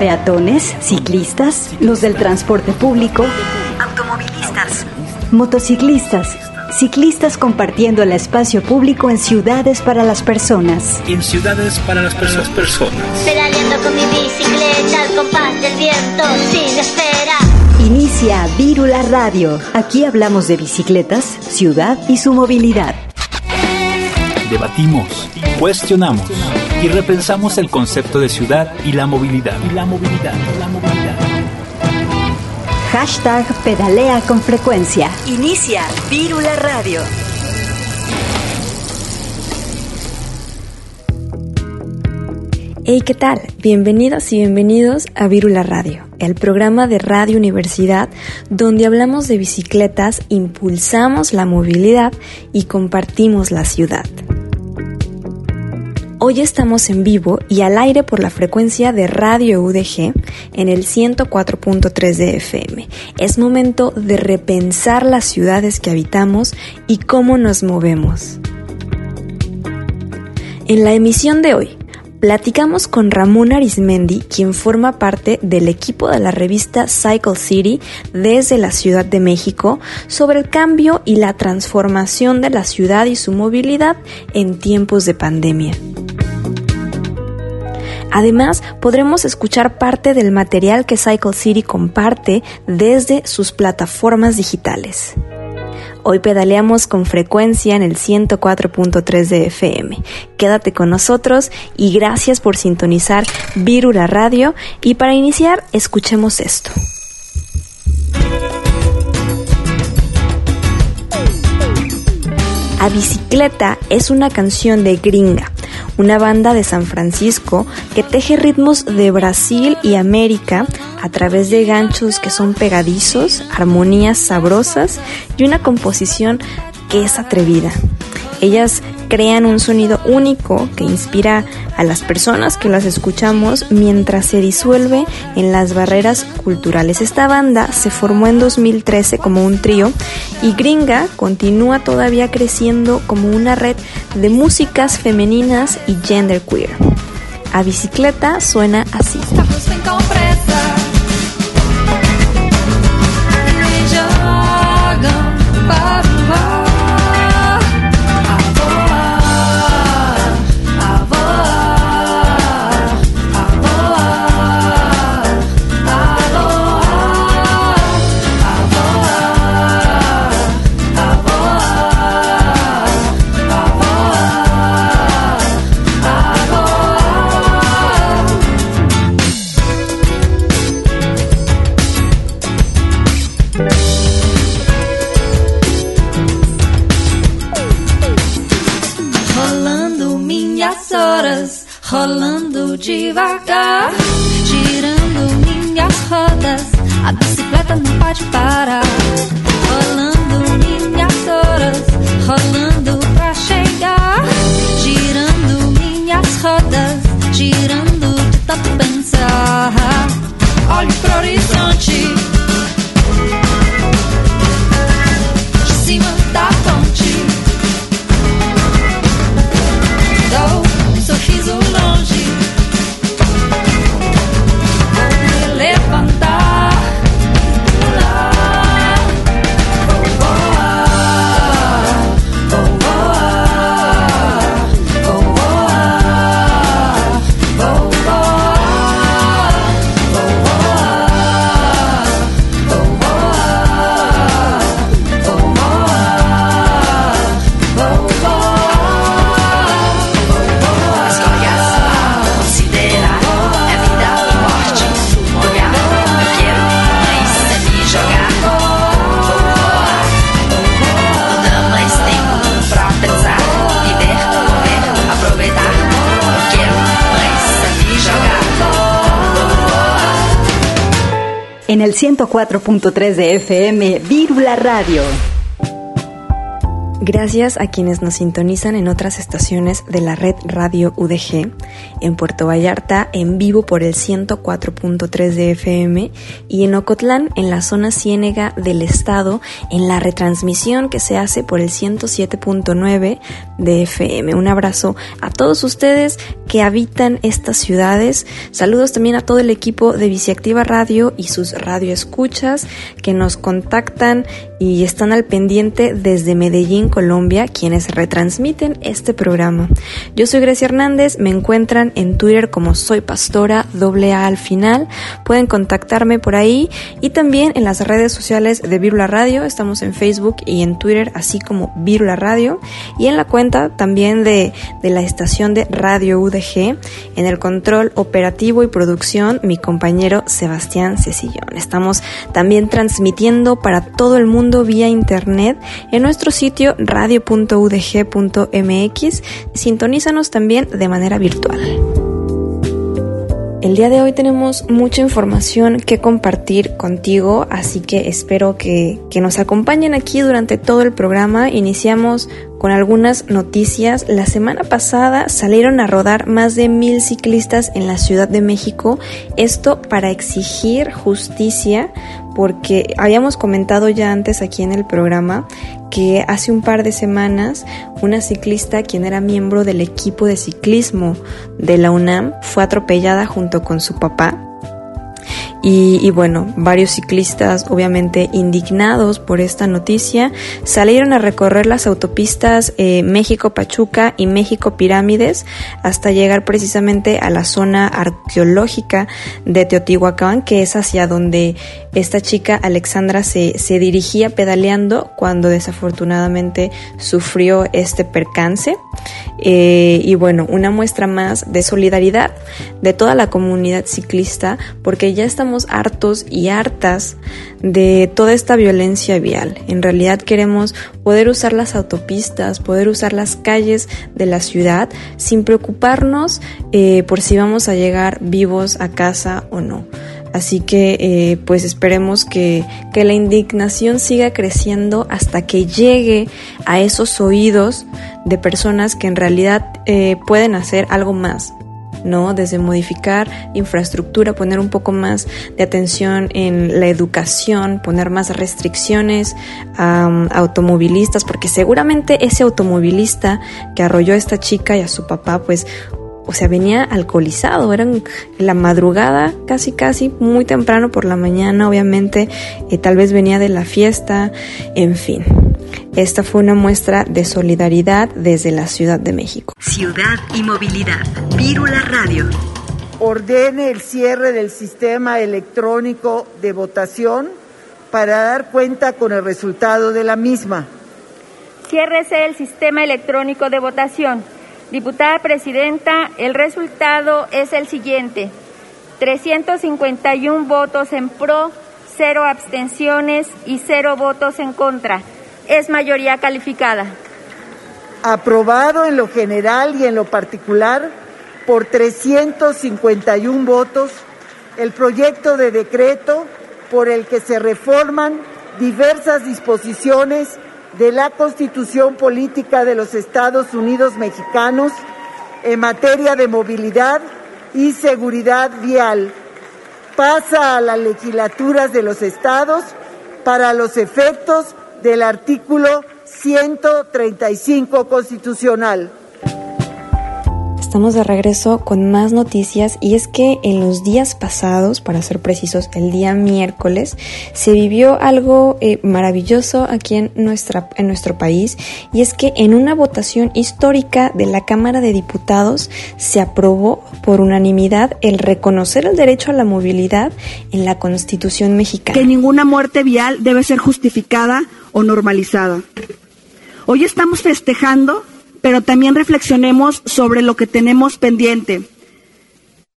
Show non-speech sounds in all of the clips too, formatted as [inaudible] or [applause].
peatones, ciclistas, los del transporte público, automovilistas, motociclistas, ciclistas compartiendo el espacio público en ciudades para las personas. En ciudades para las personas. Pedaleando con mi bicicleta al compás del viento sin espera. Inicia Vírula Radio. Aquí hablamos de bicicletas, ciudad y su movilidad. Debatimos, cuestionamos y repensamos el concepto de ciudad y la movilidad. Y la movilidad, la movilidad. Hashtag pedalea con frecuencia. Inicia Vírula Radio. Hey, ¿qué tal? Bienvenidas y bienvenidos a Vírula Radio, el programa de Radio Universidad donde hablamos de bicicletas, impulsamos la movilidad y compartimos la ciudad. Hoy estamos en vivo y al aire por la frecuencia de Radio UDG en el 104.3 de FM. Es momento de repensar las ciudades que habitamos y cómo nos movemos. En la emisión de hoy, Platicamos con Ramón Arismendi, quien forma parte del equipo de la revista Cycle City desde la Ciudad de México, sobre el cambio y la transformación de la ciudad y su movilidad en tiempos de pandemia. Además, podremos escuchar parte del material que Cycle City comparte desde sus plataformas digitales. Hoy pedaleamos con frecuencia en el 104.3 de FM. Quédate con nosotros y gracias por sintonizar Virula Radio. Y para iniciar, escuchemos esto. A Bicicleta es una canción de Gringa, una banda de San Francisco que teje ritmos de Brasil y América a través de ganchos que son pegadizos, armonías sabrosas y una composición que es atrevida. Ellas crean un sonido único que inspira a las personas que las escuchamos mientras se disuelve en las barreras culturales. Esta banda se formó en 2013 como un trío y Gringa continúa todavía creciendo como una red de músicas femeninas y genderqueer. A bicicleta suena así. En el 104.3 de FM, Vírula Radio. Gracias a quienes nos sintonizan en otras estaciones de la red Radio UDG, en Puerto Vallarta en vivo por el 104.3 de FM y en Ocotlán en la zona ciénega del estado en la retransmisión que se hace por el 107.9 de FM. Un abrazo a todos ustedes que habitan estas ciudades. Saludos también a todo el equipo de Biciactiva Radio y sus radioescuchas que nos contactan y están al pendiente desde Medellín, Colombia, quienes retransmiten este programa. Yo soy Grecia Hernández, me encuentran en Twitter como soy pastora, doble A al final. Pueden contactarme por ahí y también en las redes sociales de Virula Radio. Estamos en Facebook y en Twitter, así como Virula Radio. Y en la cuenta también de, de la estación de Radio UDG, en el control operativo y producción, mi compañero Sebastián Cecillón. Estamos también transmitiendo para todo el mundo vía internet en nuestro sitio radio.udg.mx. Sintonízanos también de manera virtual. El día de hoy tenemos mucha información que compartir contigo, así que espero que, que, nos acompañen aquí durante todo el programa. Iniciamos con algunas noticias. La semana pasada salieron a rodar más de mil ciclistas en la Ciudad de México, esto para exigir justicia porque habíamos comentado ya antes aquí en el programa que hace un par de semanas una ciclista quien era miembro del equipo de ciclismo de la UNAM fue atropellada junto con su papá y, y, bueno, varios ciclistas obviamente indignados por esta noticia salieron a recorrer las autopistas eh, México-Pachuca y México-Pirámides hasta llegar precisamente a la zona arqueológica de Teotihuacán, que es hacia donde esta chica Alexandra se, se dirigía pedaleando cuando desafortunadamente sufrió este percance. Eh, y bueno, una muestra más de solidaridad de toda la comunidad ciclista porque ya estamos hartos y hartas de toda esta violencia vial. En realidad queremos poder usar las autopistas, poder usar las calles de la ciudad sin preocuparnos eh, por si vamos a llegar vivos a casa o no. Así que eh, pues esperemos que, que, la indignación siga creciendo hasta que llegue a esos oídos de personas que en realidad eh, pueden hacer algo más, ¿no? Desde modificar infraestructura, poner un poco más de atención en la educación, poner más restricciones a automovilistas, porque seguramente ese automovilista que arrolló a esta chica y a su papá, pues o sea, venía alcoholizado, eran la madrugada, casi casi, muy temprano por la mañana, obviamente, eh, tal vez venía de la fiesta, en fin. Esta fue una muestra de solidaridad desde la Ciudad de México. Ciudad y movilidad. Vírula Radio. Ordene el cierre del sistema electrónico de votación para dar cuenta con el resultado de la misma. Ciérrese el sistema electrónico de votación. Diputada Presidenta, el resultado es el siguiente. 351 votos en pro, cero abstenciones y cero votos en contra. Es mayoría calificada. Aprobado en lo general y en lo particular por 351 votos el proyecto de decreto por el que se reforman diversas disposiciones de la Constitución Política de los Estados Unidos Mexicanos en materia de movilidad y seguridad vial. Pasa a las legislaturas de los estados para los efectos del artículo 135 constitucional. Estamos de regreso con más noticias y es que en los días pasados, para ser precisos, el día miércoles, se vivió algo eh, maravilloso aquí en, nuestra, en nuestro país y es que en una votación histórica de la Cámara de Diputados se aprobó por unanimidad el reconocer el derecho a la movilidad en la Constitución mexicana. Que ninguna muerte vial debe ser justificada o normalizada. Hoy estamos festejando pero también reflexionemos sobre lo que tenemos pendiente.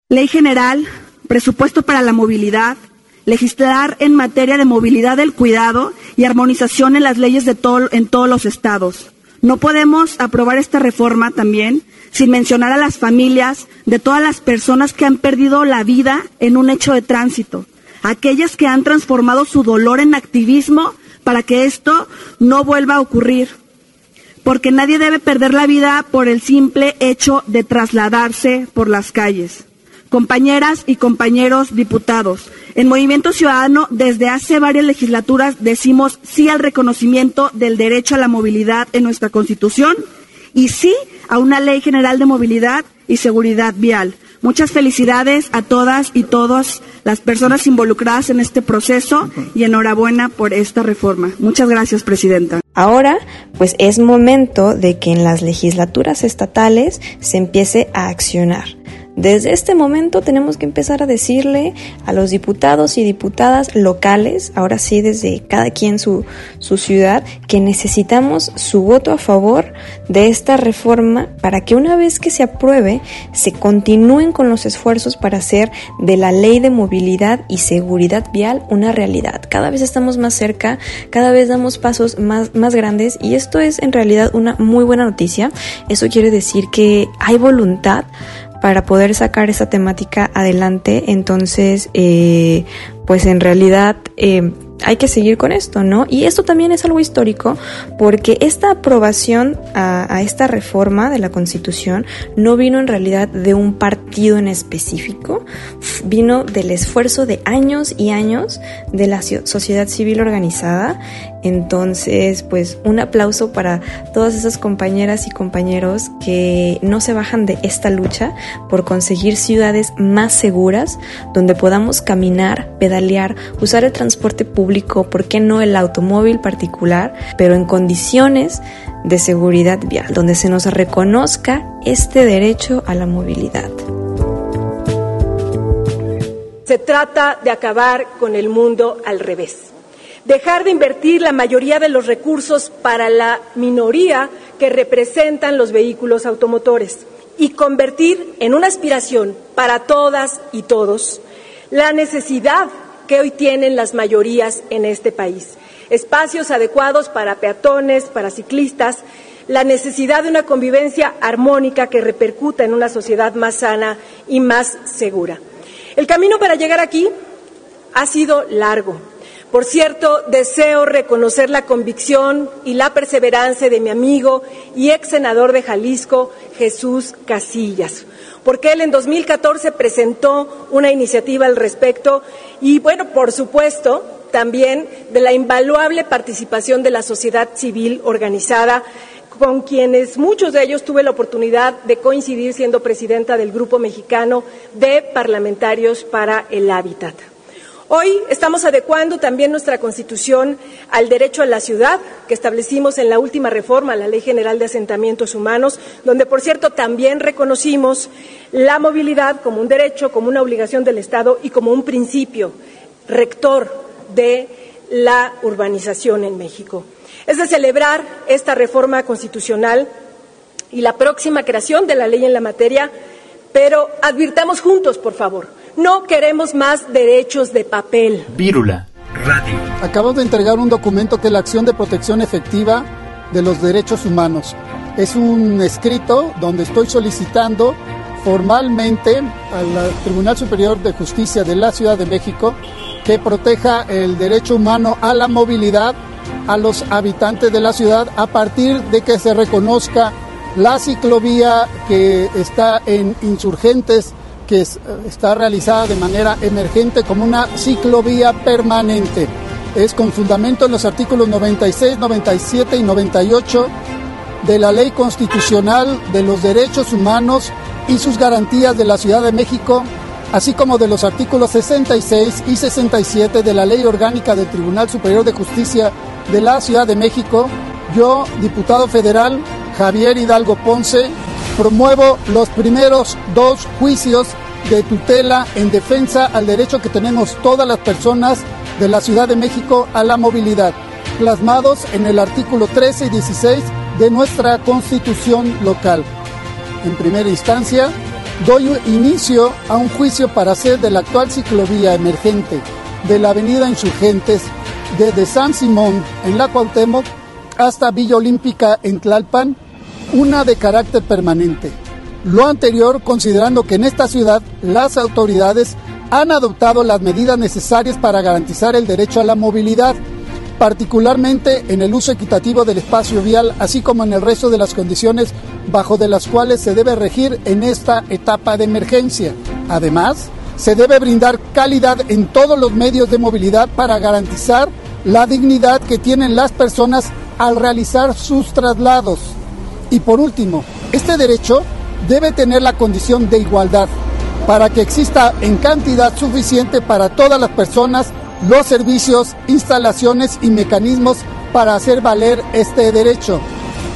Ley general, presupuesto para la movilidad, legislar en materia de movilidad del cuidado y armonización en las leyes de todo, en todos los estados. No podemos aprobar esta reforma también sin mencionar a las familias de todas las personas que han perdido la vida en un hecho de tránsito, aquellas que han transformado su dolor en activismo para que esto no vuelva a ocurrir. porque nadie debe perder la vida por el simple hecho de trasladarse por las calles. Compañeras y compañeros diputados, en Movimiento Ciudadano desde hace varias legislaturas decimos sí al reconocimiento del derecho a la movilidad en nuestra Constitución y sí a una ley general de movilidad y seguridad vial. Muchas felicidades a todas y todas las personas involucradas en este proceso y enhorabuena por esta reforma. Muchas gracias, Presidenta. Ahora, pues es momento de que en las legislaturas estatales se empiece a accionar. Desde este momento tenemos que empezar a decirle a los diputados y diputadas locales, ahora sí desde cada quien su, su ciudad, que necesitamos su voto a favor de esta reforma para que una vez que se apruebe se continúen con los esfuerzos para hacer de la ley de movilidad y seguridad vial una realidad. Cada vez estamos más cerca, cada vez damos pasos más, más grandes y esto es en realidad una muy buena noticia. Eso quiere decir que hay voluntad para poder sacar esa temática adelante. Entonces, eh, pues en realidad eh, hay que seguir con esto, ¿no? Y esto también es algo histórico porque esta aprobación a, a, esta reforma de la Constitución no vino en realidad de un partido en específico, vino del esfuerzo de años y años de la sociedad civil organizada. Entonces, pues un aplauso para todas esas compañeras y compañeros que no se bajan de esta lucha por conseguir ciudades más seguras donde podamos caminar, pedalear, usar el transporte público, ¿por qué no el automóvil particular? Pero en condiciones de seguridad vial, donde se nos reconozca este derecho a la movilidad. Se trata de acabar con el mundo al revés. Dejar de invertir la mayoría de los recursos para la minoría que representan los vehículos automotores y convertir en una aspiración para todas y todos la necesidad que hoy tienen las mayorías en este país. Espacios adecuados para peatones, para ciclistas, la necesidad de una convivencia armónica que repercuta en una sociedad más sana y más segura. El camino para llegar aquí ha sido largo. Por cierto, deseo reconocer la convicción y la perseverancia de mi amigo y ex senador de Jalisco, Jesús Casillas, porque él en 2014 presentó una iniciativa al respecto y, bueno, por supuesto, también de la invaluable participación de la sociedad civil organizada con quienes muchos de ellos tuve la oportunidad de coincidir siendo presidenta del Grupo Mexicano de Parlamentarios para el Hábitat. Hoy estamos adecuando también nuestra Constitución al derecho a la ciudad que establecimos en la última reforma la Ley General de Asentamientos Humanos, donde, por cierto, también reconocimos la movilidad como un derecho, como una obligación del Estado y como un principio rector de la urbanización en México. Es de celebrar esta reforma constitucional y la próxima creación de la ley en la materia, pero advirtamos juntos, por favor, no queremos más derechos de papel. Vírula, radio. Acabamos de entregar un documento que es la acción de protección efectiva de los derechos humanos. Es un escrito donde estoy solicitando formalmente al Tribunal Superior de Justicia de la Ciudad de México que proteja el derecho humano a la movilidad a los habitantes de la ciudad a partir de que se reconozca la ciclovía que está en insurgentes, que es, está realizada de manera emergente como una ciclovía permanente. Es con fundamento en los artículos 96, 97 y 98 de la Ley Constitucional de los Derechos Humanos y sus garantías de la Ciudad de México, así como de los artículos 66 y 67 de la Ley Orgánica del Tribunal Superior de Justicia de la Ciudad de México, yo, diputado federal Javier Hidalgo Ponce, promuevo los primeros dos juicios de tutela en defensa al derecho que tenemos todas las personas de la Ciudad de México a la movilidad, plasmados en el artículo 13 y 16 de nuestra Constitución local. En primera instancia, doy inicio a un juicio para hacer de la actual ciclovía emergente de la Avenida Insurgentes desde San Simón en la Cuauhtémoc hasta Villa Olímpica en Tlalpan, una de carácter permanente. Lo anterior considerando que en esta ciudad las autoridades han adoptado las medidas necesarias para garantizar el derecho a la movilidad, particularmente en el uso equitativo del espacio vial, así como en el resto de las condiciones bajo de las cuales se debe regir en esta etapa de emergencia. Además, se debe brindar calidad en todos los medios de movilidad para garantizar la dignidad que tienen las personas al realizar sus traslados. Y por último, este derecho debe tener la condición de igualdad para que exista en cantidad suficiente para todas las personas los servicios, instalaciones y mecanismos para hacer valer este derecho.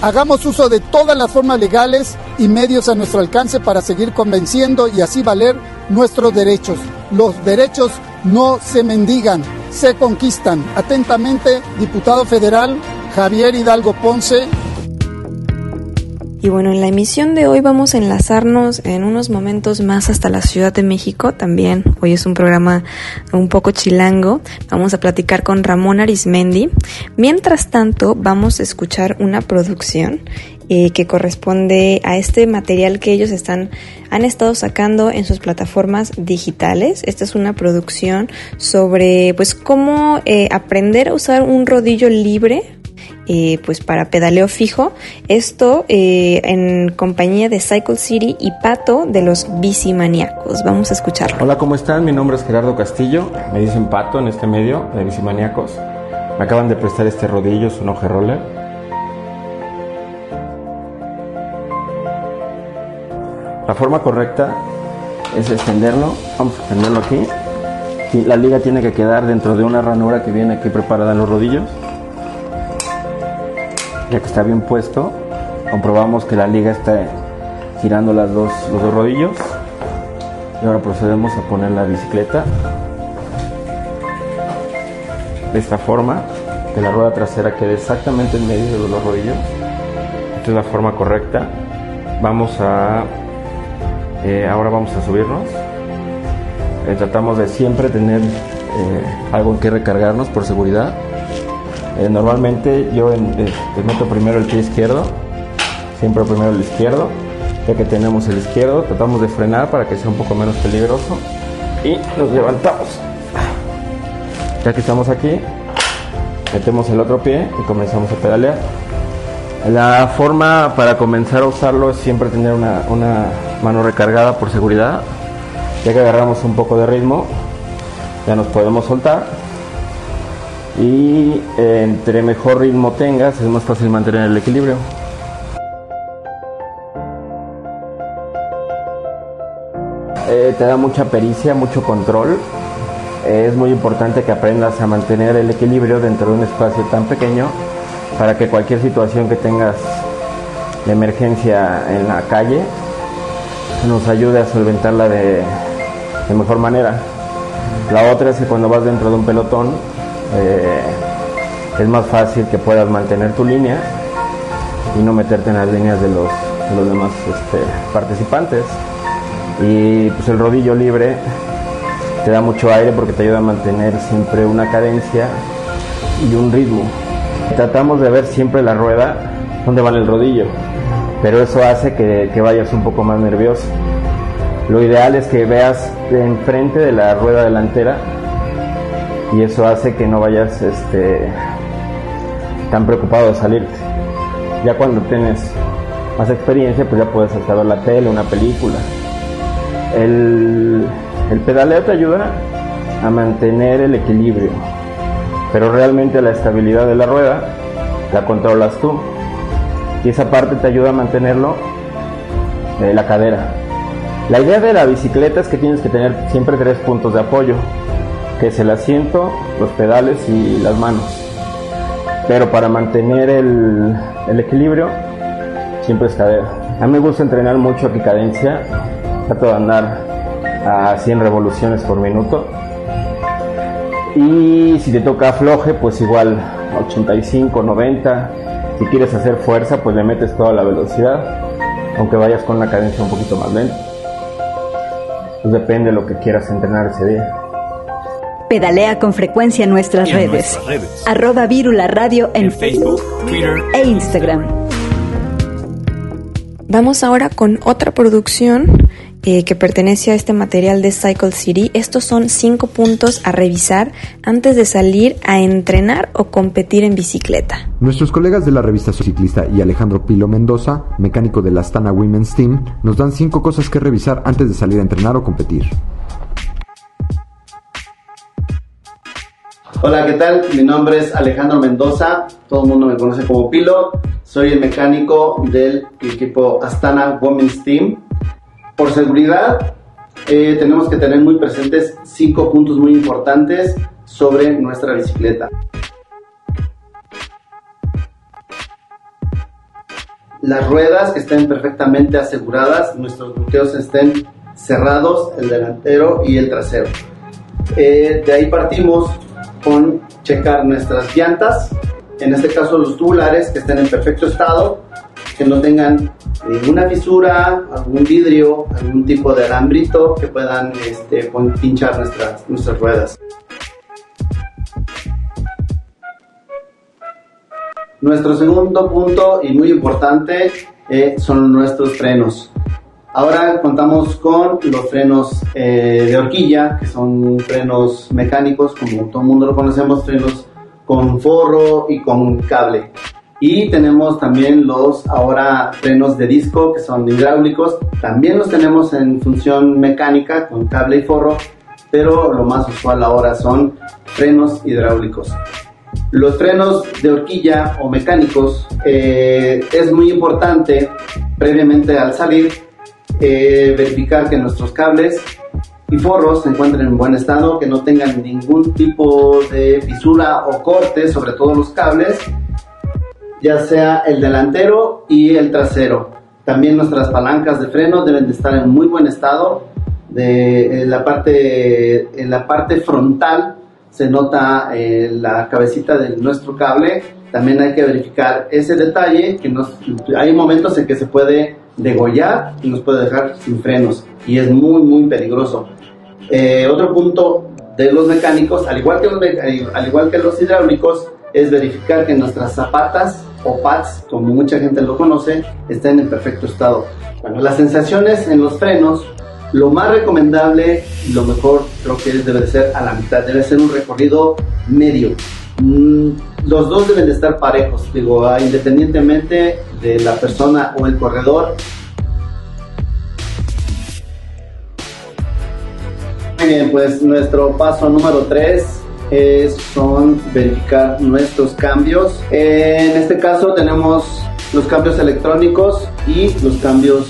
Hagamos uso de todas las formas legales y medios a nuestro alcance para seguir convenciendo y así valer nuestros derechos. Los derechos no se mendigan, se conquistan. Atentamente, diputado federal Javier Hidalgo Ponce, Y bueno, en la emisión de hoy vamos a enlazarnos en unos momentos más hasta la Ciudad de México. También hoy es un programa un poco chilango. Vamos a platicar con Ramón Arismendi. Mientras tanto, vamos a escuchar una producción eh, que corresponde a este material que ellos están han estado sacando en sus plataformas digitales. Esta es una producción sobre pues cómo eh, aprender a usar un rodillo libre eh, pues para pedaleo fijo. Esto eh, en compañía de Cycle City y Pato de los Bicimaniacos. Vamos a escucharlo. Hola, ¿cómo están? Mi nombre es Gerardo Castillo. Me dicen Pato en este medio de Bicimaniacos. Me acaban de prestar este rodillo, es un oje roller. La forma correcta es extenderlo. Vamos a extenderlo aquí. La liga tiene que quedar dentro de una ranura que viene aquí preparada en los rodillos. Ya que está bien puesto, comprobamos que la liga está girando las dos, los dos rodillos. Y ahora procedemos a poner la bicicleta de esta forma, que la rueda trasera quede exactamente en medio de los dos rodillos. Esta es la forma correcta. Vamos a eh, ahora vamos a subirnos. Eh, tratamos de siempre tener eh, algo en que recargarnos por seguridad. Eh, normalmente yo eh, meto primero el pie izquierdo, siempre primero el izquierdo. Ya que tenemos el izquierdo, tratamos de frenar para que sea un poco menos peligroso. Y nos levantamos. Ya que estamos aquí, metemos el otro pie y comenzamos a pedalear. La forma para comenzar a usarlo es siempre tener una mano recargada por seguridad. Ya que agarramos un poco de ritmo, ya nos podemos soltar. Y eh, entre mejor ritmo tengas, es más fácil mantener el equilibrio. Eh, te da mucha pericia, mucho control. Es muy importante que aprendas a mantener el equilibrio dentro de un espacio tan pequeño para que cualquier situación que tengas de emergencia en la calle nos ayude a solventarla de mejor manera. La otra es que cuando vas dentro de un pelotón eh, es más fácil que puedas mantener tu línea y no meterte en las líneas de los, los demás este, participantes. Y pues el rodillo libre te da mucho aire porque te ayuda a mantener siempre una cadencia y un ritmo. Tratamos de ver siempre la rueda donde va el rodillo, pero eso hace que, que vayas un poco más nervioso. Lo ideal es que veas enfrente de la rueda delantera y eso hace que no vayas este, tan preocupado de salirte. Ya cuando tienes más experiencia, pues ya puedes hasta ver la tele, una película. El, el pedaleo te ayuda a mantener el equilibrio, pero realmente la estabilidad de la rueda la controlas tú. Y esa parte te ayuda a mantenerlo de la cadera. La idea de la bicicleta es que tienes que tener siempre tres puntos de apoyo, que es el asiento, los pedales y las manos. Pero para mantener el, equilibrio, siempre es cadera. A mí me gusta entrenar mucho aquí cadencia, trato de andar a 100 revoluciones por minuto. Y si te toca floje, pues igual 85, 90. Si quieres hacer fuerza, pues le metes toda la velocidad, aunque vayas con la cadencia un poquito más lenta. Pues depende de lo que quieras entrenar ese día. Pedalea con frecuencia en nuestras Y en redes. nuestras redes. Arroba Vírula Radio en, Facebook, Twitter e Instagram. Vamos ahora con otra producción eh, que pertenece a este material de Cycle City. Estos son cinco puntos a revisar antes de salir a entrenar o competir en bicicleta. Nuestros colegas de la revista Ciclista y Alejandro Pilo Mendoza, mecánico de la Astana Women's Team, nos dan cinco cosas que revisar antes de salir a entrenar o competir. Hola, ¿qué tal? Mi nombre es Alejandro Mendoza, todo el mundo me conoce como Pilo, soy el mecánico del equipo Astana Women's Team. Por seguridad, eh, tenemos que tener muy presentes cinco puntos muy importantes sobre nuestra bicicleta. Las ruedas estén perfectamente aseguradas, nuestros bloqueos estén cerrados, el delantero y el trasero. Eh, de ahí partimos con checar nuestras llantas, en este caso los tubulares que estén en perfecto estado, que no tengan ninguna fisura, algún vidrio, algún tipo de alambrito que puedan este, pinchar nuestras, ruedas. Nuestro segundo punto y muy importante eh, son nuestros frenos. Ahora contamos con los frenos eh, de horquilla, que son frenos mecánicos, como todo el mundo lo conocemos, frenos con forro y con cable. Y tenemos también los ahora frenos de disco, que son hidráulicos. También los tenemos en función mecánica, con cable y forro, pero lo más usual ahora son frenos hidráulicos. Los frenos de horquilla o mecánicos eh, es muy importante previamente al salir eh, verificar que nuestros cables y forros se encuentren en buen estado, que no tengan ningún tipo de fisura o corte sobre todos los cables, ya sea el delantero y el trasero. También nuestras palancas de freno deben de estar en muy buen estado. De, en la, parte, en la parte frontal se nota eh, la cabecita de nuestro cable. También hay que verificar ese detalle, que nos, hay momentos en que se puede degollar y nos puede dejar sin frenos y es muy muy peligroso. Eh, otro punto de los mecánicos, al igual, que los, al igual que los hidráulicos, es verificar que nuestras zapatas o pads, como mucha gente lo conoce, estén en perfecto estado. Bueno, las sensaciones en los frenos, lo más recomendable lo mejor creo que debe ser a la mitad, debe ser un recorrido medio. Mm, los dos deben de estar parejos, digo, ah, independientemente de la persona o el corredor. Bien, pues nuestro paso número 3 es, son verificar nuestros cambios. En este caso tenemos los cambios electrónicos y los cambios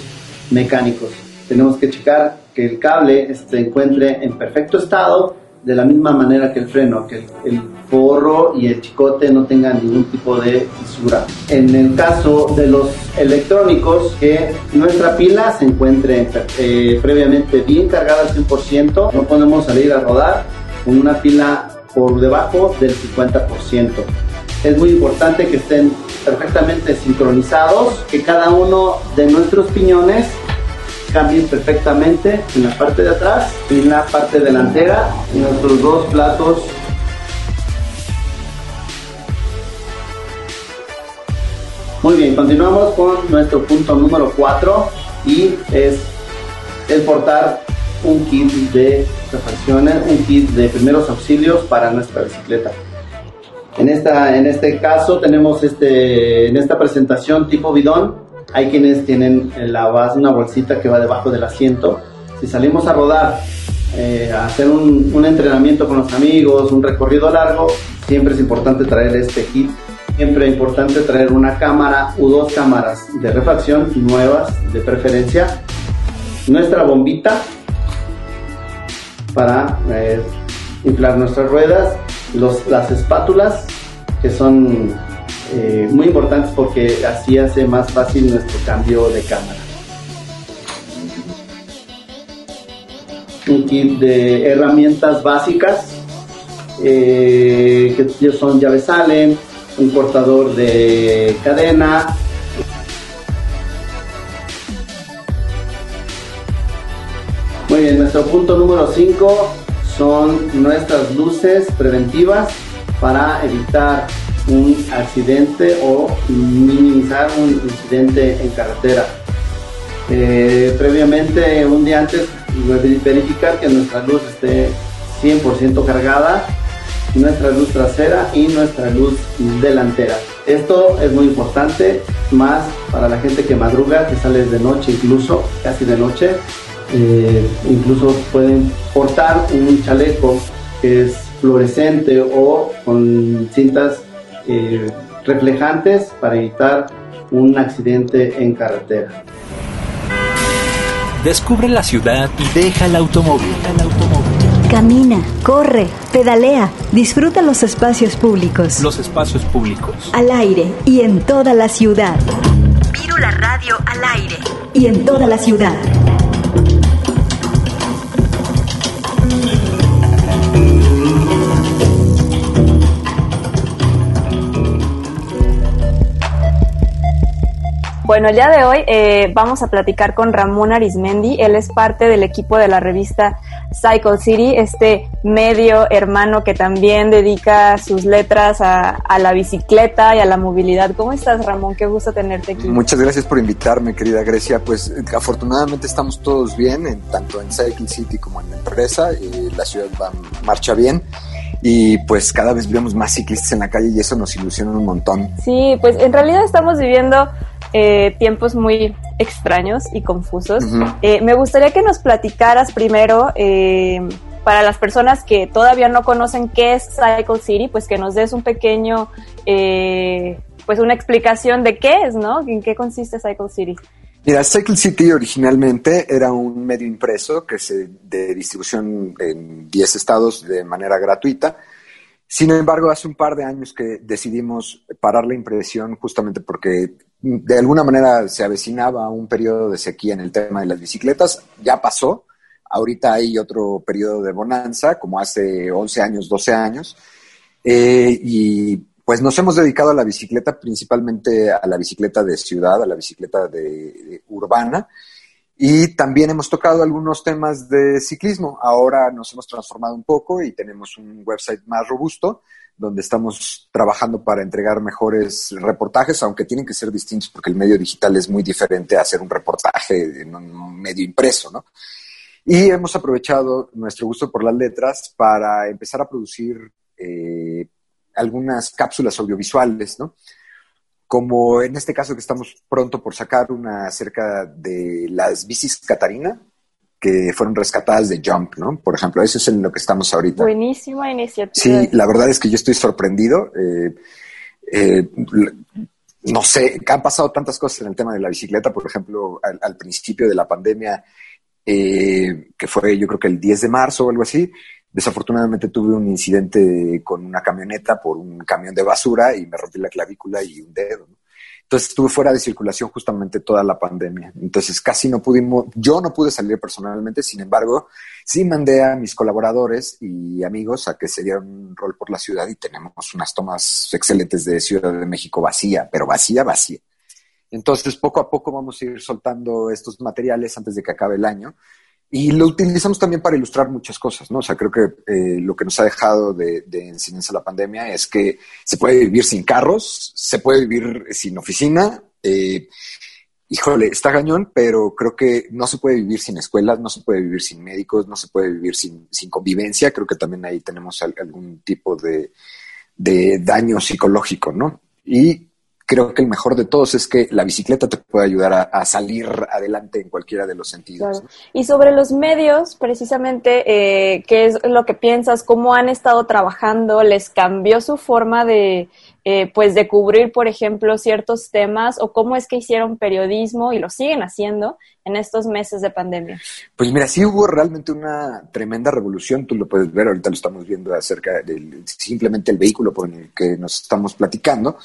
mecánicos. Tenemos que checar que el cable se encuentre en perfecto estado, de la misma manera que el freno, que el, forro y el chicote no tengan ningún tipo de fisura. En el caso de los electrónicos, que nuestra pila se encuentre eh, previamente bien cargada al 100%, no podemos salir a rodar con una pila por debajo del 50%. Es muy importante que estén perfectamente sincronizados, que cada uno de nuestros piñones cambien perfectamente en la parte de atrás y en la parte delantera en nuestros dos platos Muy bien, continuamos con nuestro punto número 4 y es el portar un kit de refacciones, un kit de primeros auxilios para nuestra bicicleta. En, esta, en este caso tenemos este, en esta presentación tipo bidón, hay quienes tienen en la base una bolsita que va debajo del asiento. Si salimos a rodar, eh, a hacer un, entrenamiento con los amigos, un recorrido largo, siempre es importante traer este kit Siempre es importante traer una cámara u dos cámaras de refacción nuevas, de preferencia. Nuestra bombita para eh, inflar nuestras ruedas. Los, las espátulas que son eh, muy importantes porque así hace más fácil nuestro cambio de cámara. Un kit de herramientas básicas eh, que son llaves Allen, un cortador de cadena. Muy bien, nuestro punto número 5 son nuestras luces preventivas para evitar un accidente o minimizar un incidente en carretera. eh, previamente, un día antes, verificar que nuestra luz esté 100% cargada, nuestra luz trasera y nuestra luz delantera. Esto es muy importante, más para la gente que madruga, que sale de noche incluso, casi de noche. Eh, incluso pueden portar un chaleco que es fluorescente o con cintas eh, reflejantes para evitar un accidente en carretera. Descubre la ciudad y deja el automóvil. Camina, corre, pedalea, disfruta los espacios públicos. Los espacios públicos. Al aire y en toda la ciudad. Virula Radio al aire. Y en toda la ciudad. Bueno, el día de hoy eh, vamos a platicar con Ramón Arismendi. Él es parte del equipo de la revista Cycle City, este medio hermano que también dedica sus letras a, a, la bicicleta y a la movilidad. ¿Cómo estás, Ramón? Qué gusto tenerte aquí. Muchas gracias por invitarme, querida Grecia. Pues afortunadamente estamos todos bien, en, tanto en Cycle City como en la empresa. Y la ciudad va, marcha bien y pues cada vez vemos más ciclistas en la calle y eso nos ilusiona un montón. Sí, pues en realidad estamos viviendo eh, tiempos muy extraños y confusos. Uh -huh. eh, me gustaría que nos platicaras primero, eh, para las personas que todavía no conocen qué es Cycle City, pues que nos des un pequeño, eh, pues una explicación de qué es, ¿no? ¿En qué consiste Cycle City? Mira, Cycle City originalmente era un medio impreso que se de distribución en 10 estados de manera gratuita. Sin embargo, hace un par de años que decidimos parar la impresión justamente porque de alguna manera se avecinaba un periodo de sequía en el tema de las bicicletas. Ya pasó. Ahorita hay otro periodo de bonanza, como hace 11 años, 12 años. Eh, y pues nos hemos dedicado a la bicicleta, principalmente a la bicicleta de ciudad, a la bicicleta de, de, urbana. Y también hemos tocado algunos temas de ciclismo. Ahora nos hemos transformado un poco y tenemos un website más robusto donde estamos trabajando para entregar mejores reportajes, aunque tienen que ser distintos porque el medio digital es muy diferente a hacer un reportaje en un medio impreso, ¿no? Y hemos aprovechado nuestro gusto por las letras para empezar a producir eh, algunas cápsulas audiovisuales, ¿no? Como en este caso que estamos pronto por sacar una acerca de las bicis Catarina, que fueron rescatadas de Jump, ¿no? Por ejemplo, eso es en lo que estamos ahorita. Buenísima iniciativa. Sí, la verdad es que yo estoy sorprendido. Eh, eh, no sé, han pasado tantas cosas en el tema de la bicicleta, por ejemplo, al, al principio de la pandemia, eh, que fue yo creo que el 10 de marzo o algo así, Desafortunadamente tuve un incidente con una camioneta por un camión de basura y me rompí la clavícula y un dedo. ¿no? Entonces estuve fuera de circulación justamente toda la pandemia. Entonces casi no pudimos, yo no pude salir personalmente, sin embargo, sí mandé a mis colaboradores y amigos a que se dieran un rol por la ciudad y tenemos unas tomas excelentes de Ciudad de México vacía, pero vacía, vacía. Entonces poco a poco vamos a ir soltando estos materiales antes de que acabe el año y lo utilizamos también para ilustrar muchas cosas, ¿no? O sea, creo que eh, lo que nos ha dejado de, de, enseñanza la pandemia es que se puede vivir sin carros, se puede vivir sin oficina. Eh, híjole, está gañón, pero creo que no se puede vivir sin escuelas, no se puede vivir sin médicos, no se puede vivir sin, sin convivencia. Creo que también ahí tenemos algún tipo de, de daño psicológico, ¿no? Y creo que el mejor de todos es que la bicicleta te puede ayudar a, a salir adelante en cualquiera de los sentidos. Claro. Y sobre los medios, precisamente, eh, ¿qué es lo que piensas? ¿Cómo han estado trabajando? ¿Les cambió su forma de, eh, pues, de cubrir, por ejemplo, ciertos temas? ¿O cómo es que hicieron periodismo y lo siguen haciendo en estos meses de pandemia? Pues mira, sí hubo realmente una tremenda revolución, tú lo puedes ver, ahorita lo estamos viendo acerca del simplemente el vehículo por el que nos estamos platicando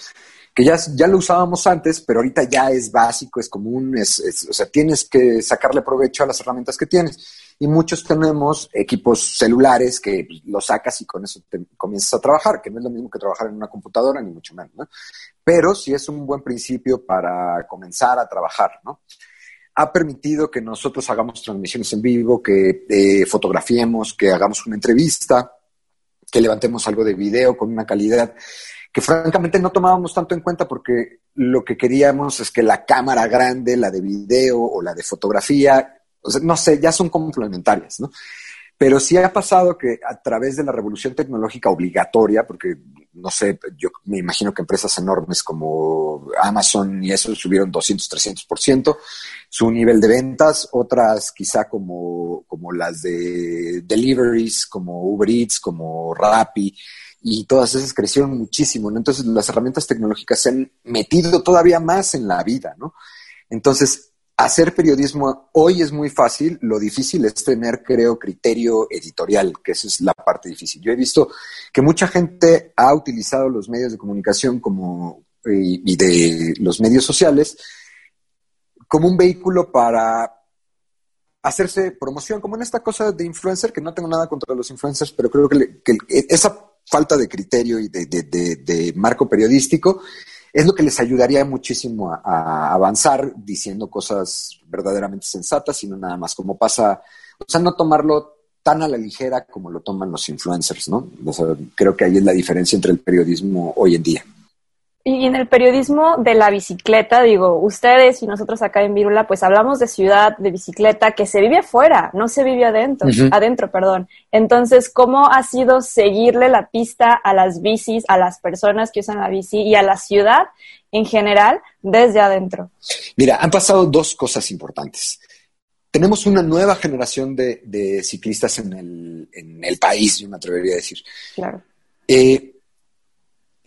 que ya, ya lo usábamos antes, pero ahorita ya es básico, es común, es, o sea, tienes que sacarle provecho a las herramientas que tienes. Y muchos tenemos equipos celulares que los sacas y con eso te comienzas a trabajar, que no es lo mismo que trabajar en una computadora, ni mucho menos, ¿no? Pero sí es un buen principio para comenzar a trabajar, ¿no? Ha permitido que nosotros hagamos transmisiones en vivo, que eh, fotografiemos, que hagamos una entrevista, que levantemos algo de video con una calidad que francamente no tomábamos tanto en cuenta porque lo que queríamos es que la cámara grande, la de video o la de fotografía, o sea, no sé, ya son complementarias, ¿no? Pero sí ha pasado que a través de la revolución tecnológica obligatoria, porque no sé, yo me imagino que empresas enormes como Amazon y eso subieron 200, 300% su nivel de ventas, otras quizá como, como las de deliveries, como Uber Eats, como Rappi, y todas esas crecieron muchísimo. Entonces las herramientas tecnológicas se han metido todavía más en la vida, ¿no? Entonces, hacer periodismo hoy es muy fácil, lo difícil es tener, creo, criterio editorial, que esa es la parte difícil. Yo he visto que mucha gente ha utilizado los medios de comunicación como, y, y de los medios sociales como un vehículo para hacerse promoción, como en esta cosa de influencer, que no tengo nada contra los influencers, pero creo que, que esa falta de criterio y de, de- de- marco periodístico es lo que les ayudaría muchísimo a, avanzar diciendo cosas verdaderamente sensatas y no nada más como pasa, o sea, no tomarlo tan a la ligera como lo toman los influencers, ¿no? Creo que ahí es la diferencia entre el periodismo hoy en día. Y en el periodismo de la bicicleta, digo, ustedes y nosotros acá en Virula, pues hablamos de ciudad, de bicicleta, que se vive afuera, no se vive adentro, adentro, perdón. Entonces, ¿cómo ha sido seguirle la pista a las bicis, a las personas que usan la bici y a la ciudad en general desde adentro? Mira, han pasado dos cosas importantes. Tenemos una nueva generación de, de ciclistas en el, en el país, yo me atrevería a decir. Claro. Eh,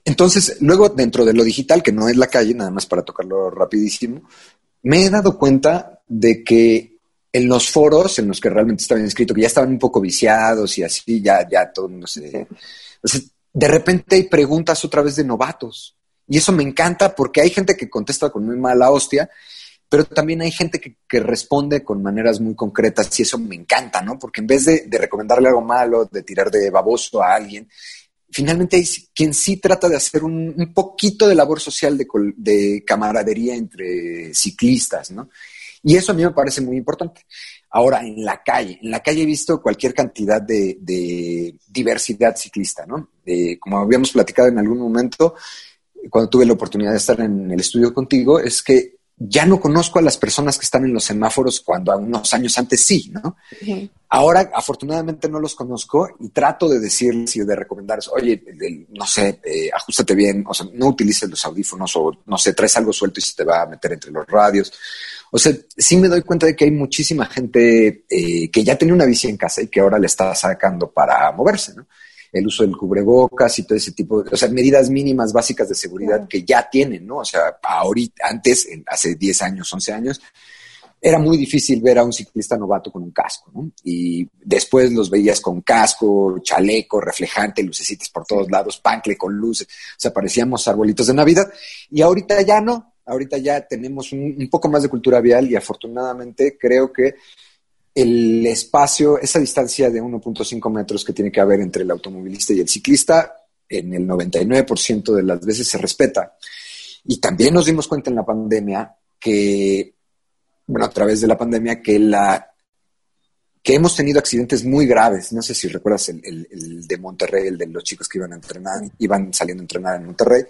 entonces, luego dentro de lo digital, que no es la calle, nada más para tocarlo rapidísimo, me he dado cuenta de que en los foros en los que realmente estaba inscrito, que ya estaban un poco viciados y así, ya, ya todo mundo se... o sea, de repente hay preguntas otra vez de novatos. Y eso me encanta porque hay gente que contesta con muy mala hostia, pero también hay gente que, que responde con maneras muy concretas y eso me encanta, ¿no? Porque en vez de, de recomendarle algo malo, de tirar de baboso a alguien, finalmente hay quien sí trata de hacer un, poquito de labor social de, de camaradería entre ciclistas, ¿no? Y eso a mí me parece muy importante. Ahora, en la calle, en la calle he visto cualquier cantidad de, de diversidad ciclista, ¿no? Eh, como habíamos platicado en algún momento, cuando tuve la oportunidad de estar en el estudio contigo, es que ya no conozco a las personas que están en los semáforos cuando a unos años antes sí, ¿no? Ahora, afortunadamente, no los conozco y trato de decirles y de recomendarles, oye, el- no sé, eh, ajustate bien, o sea, no utilices los audífonos o, no sé, traes algo suelto y se te va a meter entre los radios. O sea, sí me doy cuenta de que hay muchísima gente eh, que ya tenía una bici en casa y que ahora le está sacando para moverse, ¿no? El uso del cubrebocas y todo ese tipo de, o sea, medidas mínimas básicas de seguridad que ya tienen, ¿no? O sea, ahorita, antes, en- hace 10 años, 11 años, era muy difícil ver a un ciclista novato con un casco, ¿no? Y después los veías con casco, chaleco, reflejante, lucecitas por todos lados, pancle con luces, o sea, parecíamos arbolitos de Navidad. Y ahorita ya no, ahorita ya tenemos un, un poco más de cultura vial y afortunadamente creo que el espacio, esa distancia de 1.5 metros que tiene que haber entre el automovilista y el ciclista, en el 99% de las veces se respeta. Y también nos dimos cuenta en la pandemia que, bueno, a través de la pandemia, que la que hemos tenido accidentes muy graves. No sé si recuerdas el, el- de Monterrey, el de los chicos que iban a entrenar, iban saliendo a entrenar en Monterrey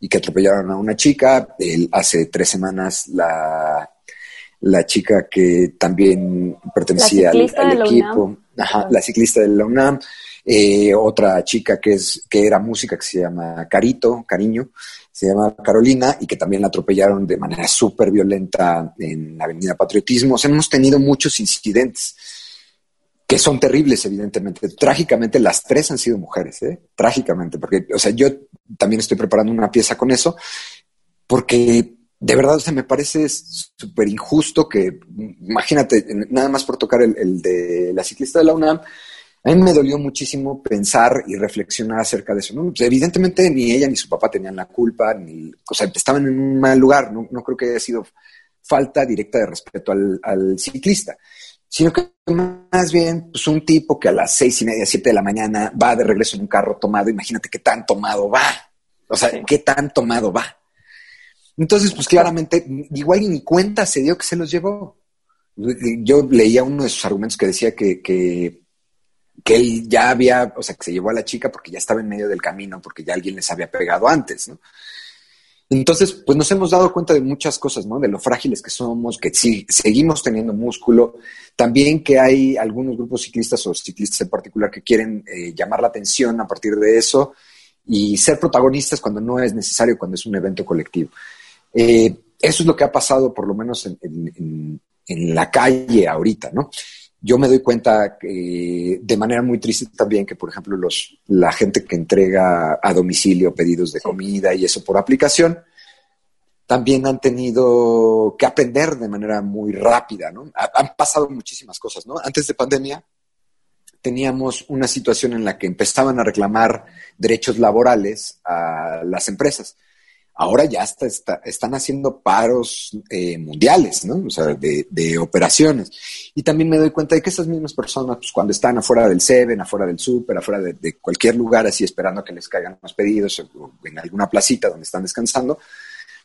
y que atropellaron a una chica. Hace tres semanas la, la chica que también pertenecía al, equipo, ajá, la ciclista de la UNAM, eh, otra chica que es que era música que se llama Carito, Cariño, se llama Carolina y que también la atropellaron de manera súper violenta en la Avenida Patriotismo. O sea, hemos tenido muchos incidentes que son terribles, evidentemente. Trágicamente, las tres han sido mujeres, ¿eh? Trágicamente, porque, o sea, yo también estoy preparando una pieza con eso, porque de verdad, o sea, me parece súper injusto que, imagínate, nada más por tocar el, el de la ciclista de la UNAM, a mí me dolió muchísimo pensar y reflexionar acerca de eso. ¿no? Pues, evidentemente, ni ella ni su papá tenían la culpa, ni, o sea, estaban en un mal lugar. No, no creo que haya sido falta directa de respeto al, al ciclista, sino que más bien, pues un tipo que a las seis y media, siete de la mañana va de regreso en un carro tomado, imagínate qué tan tomado va. O sea, qué tan tomado va. Entonces, pues claramente, igual ni cuenta se dio que se los llevó. Yo leía uno de sus argumentos que decía que, que que él ya había, o sea, que se llevó a la chica porque ya estaba en medio del camino, porque ya alguien les había pegado antes, ¿no? Entonces, pues nos hemos dado cuenta de muchas cosas, ¿no? De lo frágiles que somos, que sí, seguimos teniendo músculo, también que hay algunos grupos ciclistas o ciclistas en particular que quieren eh, llamar la atención a partir de eso y ser protagonistas cuando no es necesario, cuando es un evento colectivo. Eh, eso es lo que ha pasado, por lo menos en, en- en- en la calle ahorita, ¿no? Yo me doy cuenta de manera muy triste también que, por ejemplo, los, la gente que entrega a domicilio pedidos de comida y eso por aplicación, también han tenido que aprender de manera muy rápida, ¿no? Ha- Han pasado muchísimas cosas, ¿no? Antes de pandemia teníamos una situación en la que empezaban a reclamar derechos laborales a las empresas. Ahora ya está- están haciendo paros eh, mundiales, ¿no? O sea, de, de operaciones. Y también me doy cuenta de que esas mismas personas, pues cuando están afuera del Seven, afuera del súper, afuera de, de cualquier lugar así esperando que les caigan los pedidos o en alguna placita donde están descansando,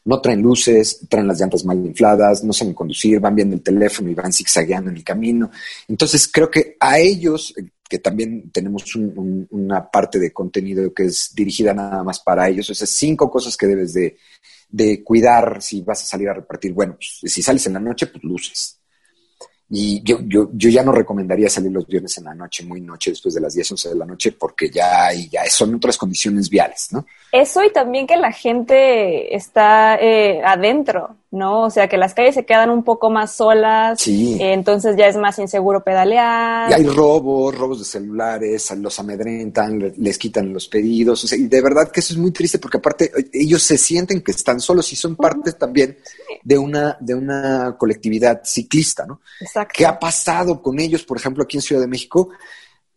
no traen luces, traen las llantas mal infladas, no saben conducir, van viendo el teléfono y van zigzagueando en el camino. Entonces creo que a ellos, que también tenemos un- un- una parte de contenido que es dirigida nada más para ellos, esas cinco cosas que debes de, de cuidar si vas a salir a repartir. Bueno, pues, si sales en la noche, pues luces. Y yo, yo, yo ya no recomendaría salir los viernes en la noche, muy noche, después de las 10, 11 de la noche, porque ya, hay- ya son otras condiciones viales, ¿no? Eso y también que la gente está eh, adentro, ¿no? O sea, que las calles se quedan un poco más solas, Sí. eh, entonces ya es más inseguro pedalear. Y hay robos, robos de celulares, los amedrentan, le- les quitan los pedidos. O sea, y de verdad que eso es muy triste porque aparte eh, ellos se sienten que están solos y son parte también de una, de una colectividad ciclista, ¿no? Exacto. ¿Qué ha pasado con ellos, por ejemplo, aquí en Ciudad de México?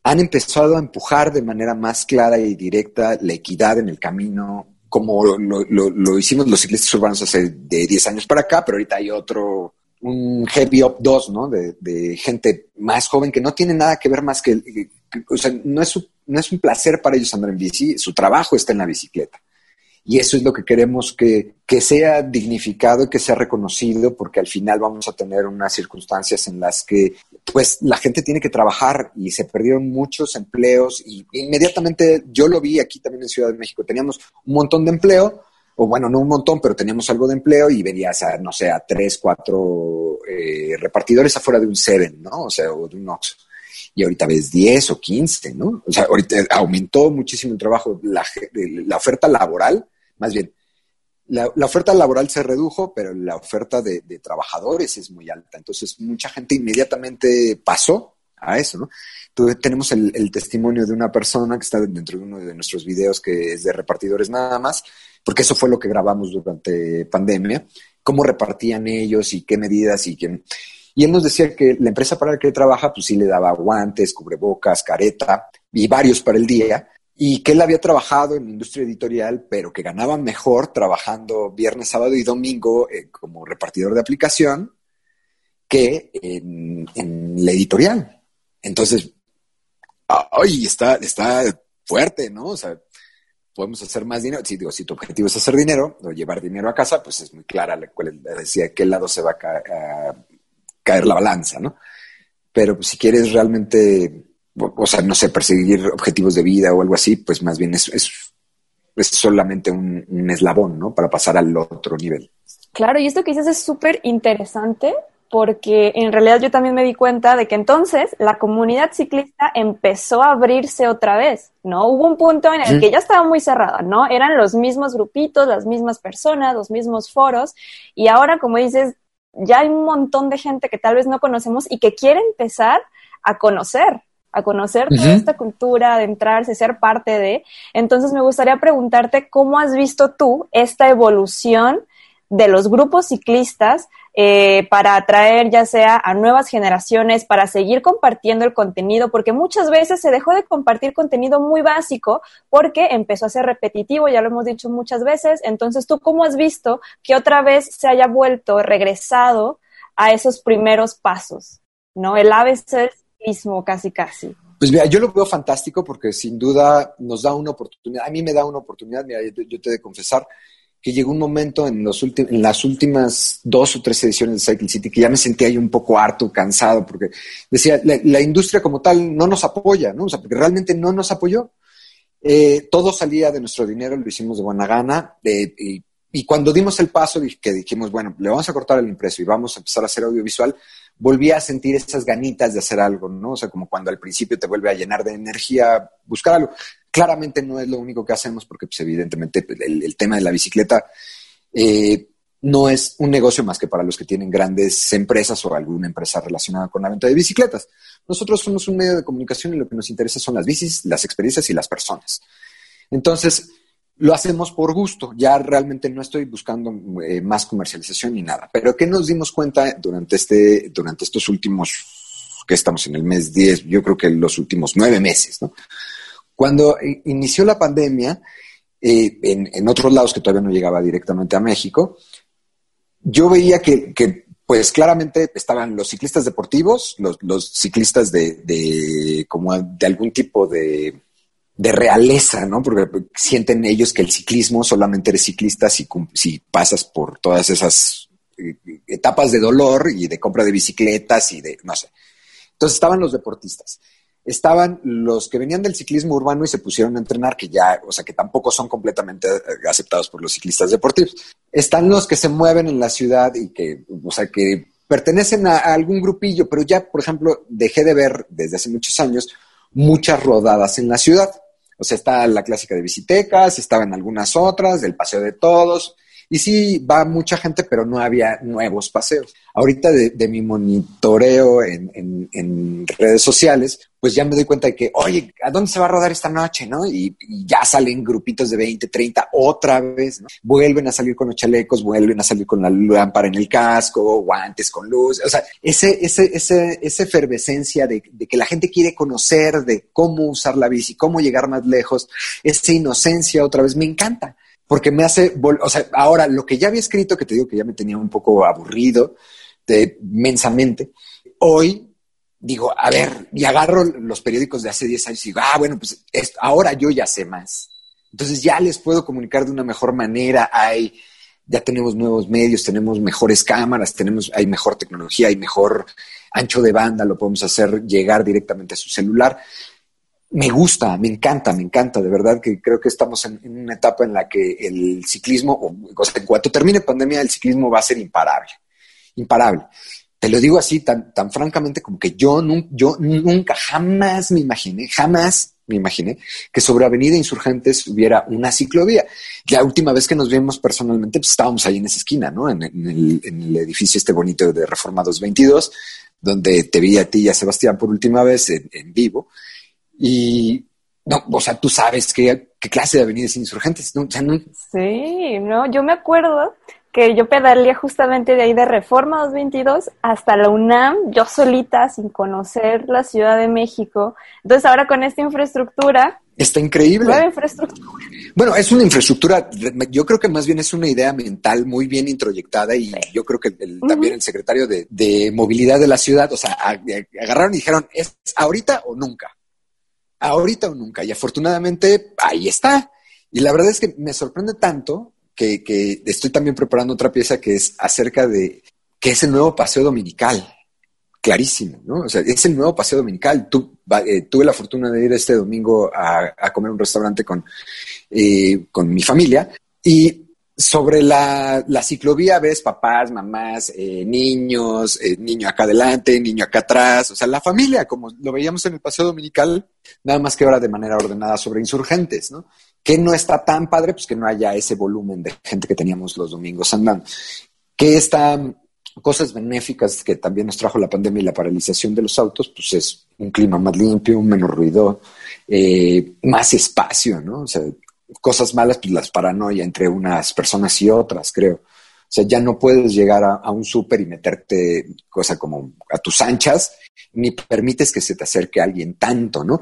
Han empezado a empujar de manera más clara y directa la equidad en el camino, como lo, lo- lo hicimos los ciclistas urbanos hace de 10 años para acá, pero ahorita hay otro, un Heavy Up 2, ¿no? De, gente más joven que no tiene nada que ver más que, que- o sea, no es, su- no es un placer para ellos andar en bici, su trabajo está en la bicicleta. Y eso es lo que queremos que, que sea dignificado y que sea reconocido, porque al final vamos a tener unas circunstancias en las que pues la gente tiene que trabajar y se perdieron muchos empleos y inmediatamente yo lo vi aquí también en Ciudad de México, teníamos un montón de empleo, o bueno, no un montón, pero teníamos algo de empleo y venías a, no sé, a tres, cuatro eh, repartidores afuera de un Seven, ¿no? O sea, o de un Oxxo y ahorita ves 10 o 15, ¿no? O sea, ahorita aumentó muchísimo el trabajo, la, oferta laboral, más bien, la, oferta laboral se redujo, pero la oferta de, trabajadores es muy alta. Entonces, mucha gente inmediatamente pasó a eso, ¿no? Entonces, tenemos el, el testimonio de una persona que está dentro de uno de nuestros videos que es de repartidores nada más, porque eso fue lo que grabamos durante pandemia, cómo repartían ellos y qué medidas y quién. Y él nos decía que la empresa para la que trabaja, pues sí le daba guantes, cubrebocas, careta y varios para el día. Y que él había trabajado en la industria editorial, pero que ganaba mejor trabajando viernes, sábado y domingo eh, como repartidor de aplicación que en, en la editorial. Entonces, ay, está, está fuerte, ¿no? O sea, podemos hacer más dinero. Si digo, si tu objetivo es hacer dinero o llevar dinero a casa, pues es muy clara la cual decía qué lado se va a caer la balanza, ¿no? Pero pues, si quieres realmente, o, sea, no sé, perseguir objetivos de vida o algo así, pues más bien es, es, es solamente un, un eslabón, ¿no? Para pasar al otro nivel. Claro, y esto que dices es súper interesante porque en realidad yo también me di cuenta de que entonces la comunidad ciclista empezó a abrirse otra vez, ¿no? Hubo un punto en el que ya estaba muy cerrada, ¿no? Eran los mismos grupitos, las mismas personas, los mismos foros, y ahora, como dices, ya hay un montón de gente que tal vez no conocemos y que quiere empezar a conocer, a conocer toda Ujú. esta cultura, adentrarse, ser parte de. Entonces me gustaría preguntarte cómo has visto tú esta evolución de los grupos ciclistas eh, para atraer ya sea a nuevas generaciones, para seguir compartiendo el contenido, porque muchas veces se dejó de compartir contenido muy básico porque empezó a ser repetitivo, ya lo hemos dicho muchas veces. Entonces, ¿tú cómo has visto que otra vez se haya vuelto, regresado a esos primeros pasos? ¿No? El ABC del ciclismo casi casi. Pues mira, yo lo veo fantástico porque sin duda nos da una oportunidad. A mí me da una oportunidad, mira, yo, te he de confesar que llegó un momento en, los en las últimas dos o tres ediciones de Cycle City que ya me sentía ahí un poco harto, cansado, porque decía, la, la industria como tal no nos apoya, ¿no? O sea, porque realmente no nos apoyó. Eh, todo salía de nuestro dinero, lo hicimos de buena gana, eh, y, y, cuando dimos el paso que dijimos, bueno, le vamos a cortar el impreso y vamos a empezar a hacer audiovisual, volví a sentir esas ganitas de hacer algo, ¿no? O sea, como cuando al principio te vuelve a llenar de energía buscar algo. Claramente no es lo único que hacemos porque, pues, evidentemente, el, tema de la bicicleta eh, no es un negocio más que para los que tienen grandes empresas o alguna empresa relacionada con la venta de bicicletas. Nosotros somos un medio de comunicación y lo que nos interesa son las bicis, las experiencias y las personas. Entonces, lo hacemos por gusto. Ya realmente no estoy buscando eh, más comercialización ni nada. Pero ¿qué nos dimos cuenta durante, este, durante estos últimos, que estamos en el mes 10, yo creo que los últimos nueve meses, ¿no? Cuando inició la pandemia, eh, en, en, otros lados que todavía no llegaba directamente a México, yo veía que, que pues claramente estaban los ciclistas deportivos, los, los ciclistas de, de, como de algún tipo de, de realeza, ¿no? Porque sienten ellos que el ciclismo solamente eres ciclista si, si pasas por todas esas eh, etapas de dolor y de compra de bicicletas y de, no sé. Entonces estaban los deportistas estaban los que venían del ciclismo urbano y se pusieron a entrenar, que ya, o sea, que tampoco son completamente eh, aceptados por los ciclistas deportivos. Están los que se mueven en la ciudad y que, o sea, que pertenecen a, a algún grupillo, pero ya, por ejemplo, dejé de ver desde hace muchos años muchas rodadas en la ciudad. O sea, está la clásica de bicitecas, estaban algunas otras, del paseo de todos, y sí, va mucha gente, pero no había nuevos paseos. Ahorita de, mi monitoreo en, en, en, redes sociales, pues ya me doy cuenta de que, oye, ¿a dónde se va a rodar esta noche? ¿no? Y, y ya salen grupitos de 20, 30 otra vez, ¿no? Vuelven a salir con los chalecos, vuelven a salir con la lámpara en el casco, guantes con luz. O sea, ese, ese, ese, esa efervescencia de, de que la gente quiere conocer de cómo usar la bici, cómo llegar más lejos, esa inocencia otra vez, me encanta porque me hace, o sea, ahora lo que ya había escrito, que te digo que ya me tenía un poco aburrido de, mensamente, hoy digo, a ver, y agarro los periódicos de hace 10 años y digo, ah, bueno, pues esto, ahora yo ya sé más. Entonces ya les puedo comunicar de una mejor manera, hay, ya tenemos nuevos medios, tenemos mejores cámaras, tenemos, hay mejor tecnología, hay mejor ancho de banda, lo podemos hacer llegar directamente a su celular me gusta, me encanta, me encanta, de verdad que creo que estamos en, una etapa en la que el ciclismo, o, sea, en cuanto termine pandemia, el ciclismo va a ser imparable, imparable. Te lo digo así tan, tan francamente como que yo, yo nunca, jamás me imaginé, jamás me imaginé que sobre Avenida Insurgentes hubiera una ciclovía. La última vez que nos vimos personalmente, pues estábamos ahí en esa esquina, ¿no? En, el, en el, edificio este bonito de Reforma 222, donde te vi a ti y a Sebastián por última vez en vivo. Y no, o sea, tú sabes qué, qué clase de avenidas insurgentes. ¿no? O sea, no. Sí, no, yo me acuerdo que yo pedaleé justamente de ahí de Reforma 222 hasta la UNAM, yo solita, sin conocer la Ciudad de México. Entonces ahora con esta infraestructura... Está increíble. Nueva infraestructura. Bueno, es una infraestructura, yo creo que más bien es una idea mental muy bien introyectada y sí. yo creo que el, uh -huh. también el secretario de, de, movilidad de la ciudad, o sea, agarraron y dijeron, ¿es ahorita o nunca? Ahorita o nunca. Y afortunadamente ahí está. Y la verdad es que me sorprende tanto que, que, estoy también preparando otra pieza que es acerca de que es el nuevo paseo dominical. Clarísimo, ¿no? O sea, es el nuevo paseo dominical. Tú, eh, tuve la fortuna de ir este domingo a, a comer un restaurante con, eh, con mi familia y sobre la, la, ciclovía ves papás, mamás, eh, niños, eh, niño acá adelante, niño acá atrás, o sea, la familia, como lo veíamos en el paseo dominical, nada más que ahora de manera ordenada sobre insurgentes, ¿no? Que no está tan padre, pues que no haya ese volumen de gente que teníamos los domingos andando. Que están cosas benéficas que también nos trajo la pandemia y la paralización de los autos, pues es un clima más limpio, menos ruido, eh, más espacio, ¿no? O sea, cosas malas, pues las paranoia entre unas personas y otras, creo. O sea, ya no puedes llegar a, un súper y meterte, cosa como a tus anchas, ni permites que se te acerque alguien tanto, ¿no?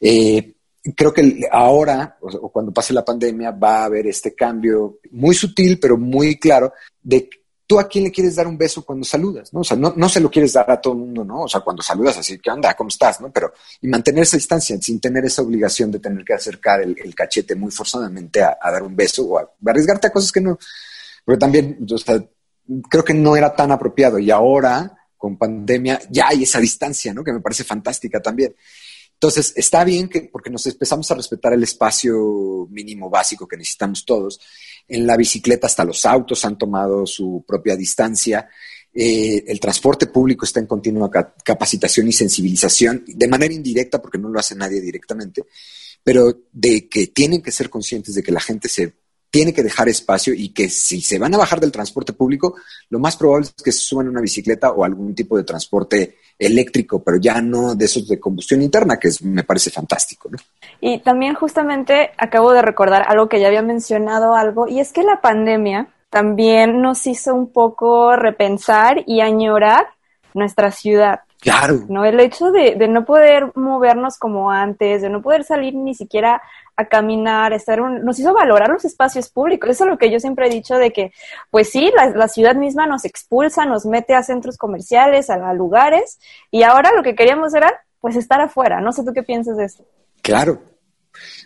Eh, creo que ahora, o, cuando pase la pandemia, va a haber este cambio muy sutil, pero muy claro, de ¿tú a quién le quieres dar un beso cuando saludas? ¿no? O sea, no, no se lo quieres dar a todo el mundo, ¿no? O sea, cuando saludas así, ¿qué onda? ¿Cómo estás? ¿no? Pero, y mantener esa distancia sin tener esa obligación de tener que acercar el, el cachete muy forzadamente a, dar un beso o a arriesgarte a cosas que no. Porque también, o sea, creo que no era tan apropiado y ahora, con pandemia, ya hay esa distancia, ¿no? Que me parece fantástica también. Entonces, está bien que, porque nos empezamos a respetar el espacio mínimo básico que necesitamos todos. En la bicicleta hasta los autos han tomado su propia distancia. Eh, el transporte público está en continua ca capacitación y sensibilización, de manera indirecta, porque no lo hace nadie directamente, pero de que tienen que ser conscientes de que la gente se tiene que dejar espacio y que si se van a bajar del transporte público, lo más probable es que se suban una bicicleta o algún tipo de transporte eléctrico, pero ya no de esos de combustión interna, que es, me parece fantástico. ¿no? Y también justamente acabo de recordar algo que ya había mencionado algo, y es que la pandemia también nos hizo un poco repensar y añorar nuestra ciudad. Claro. ¿no? El hecho de, de, no poder movernos como antes, de no poder salir ni siquiera a caminar, estar un, nos hizo valorar los espacios públicos. Eso es lo que yo siempre he dicho de que, pues sí, la, la ciudad misma nos expulsa, nos mete a centros comerciales, a, a, lugares, y ahora lo que queríamos era, pues, estar afuera. No sé tú qué piensas de esto. Claro.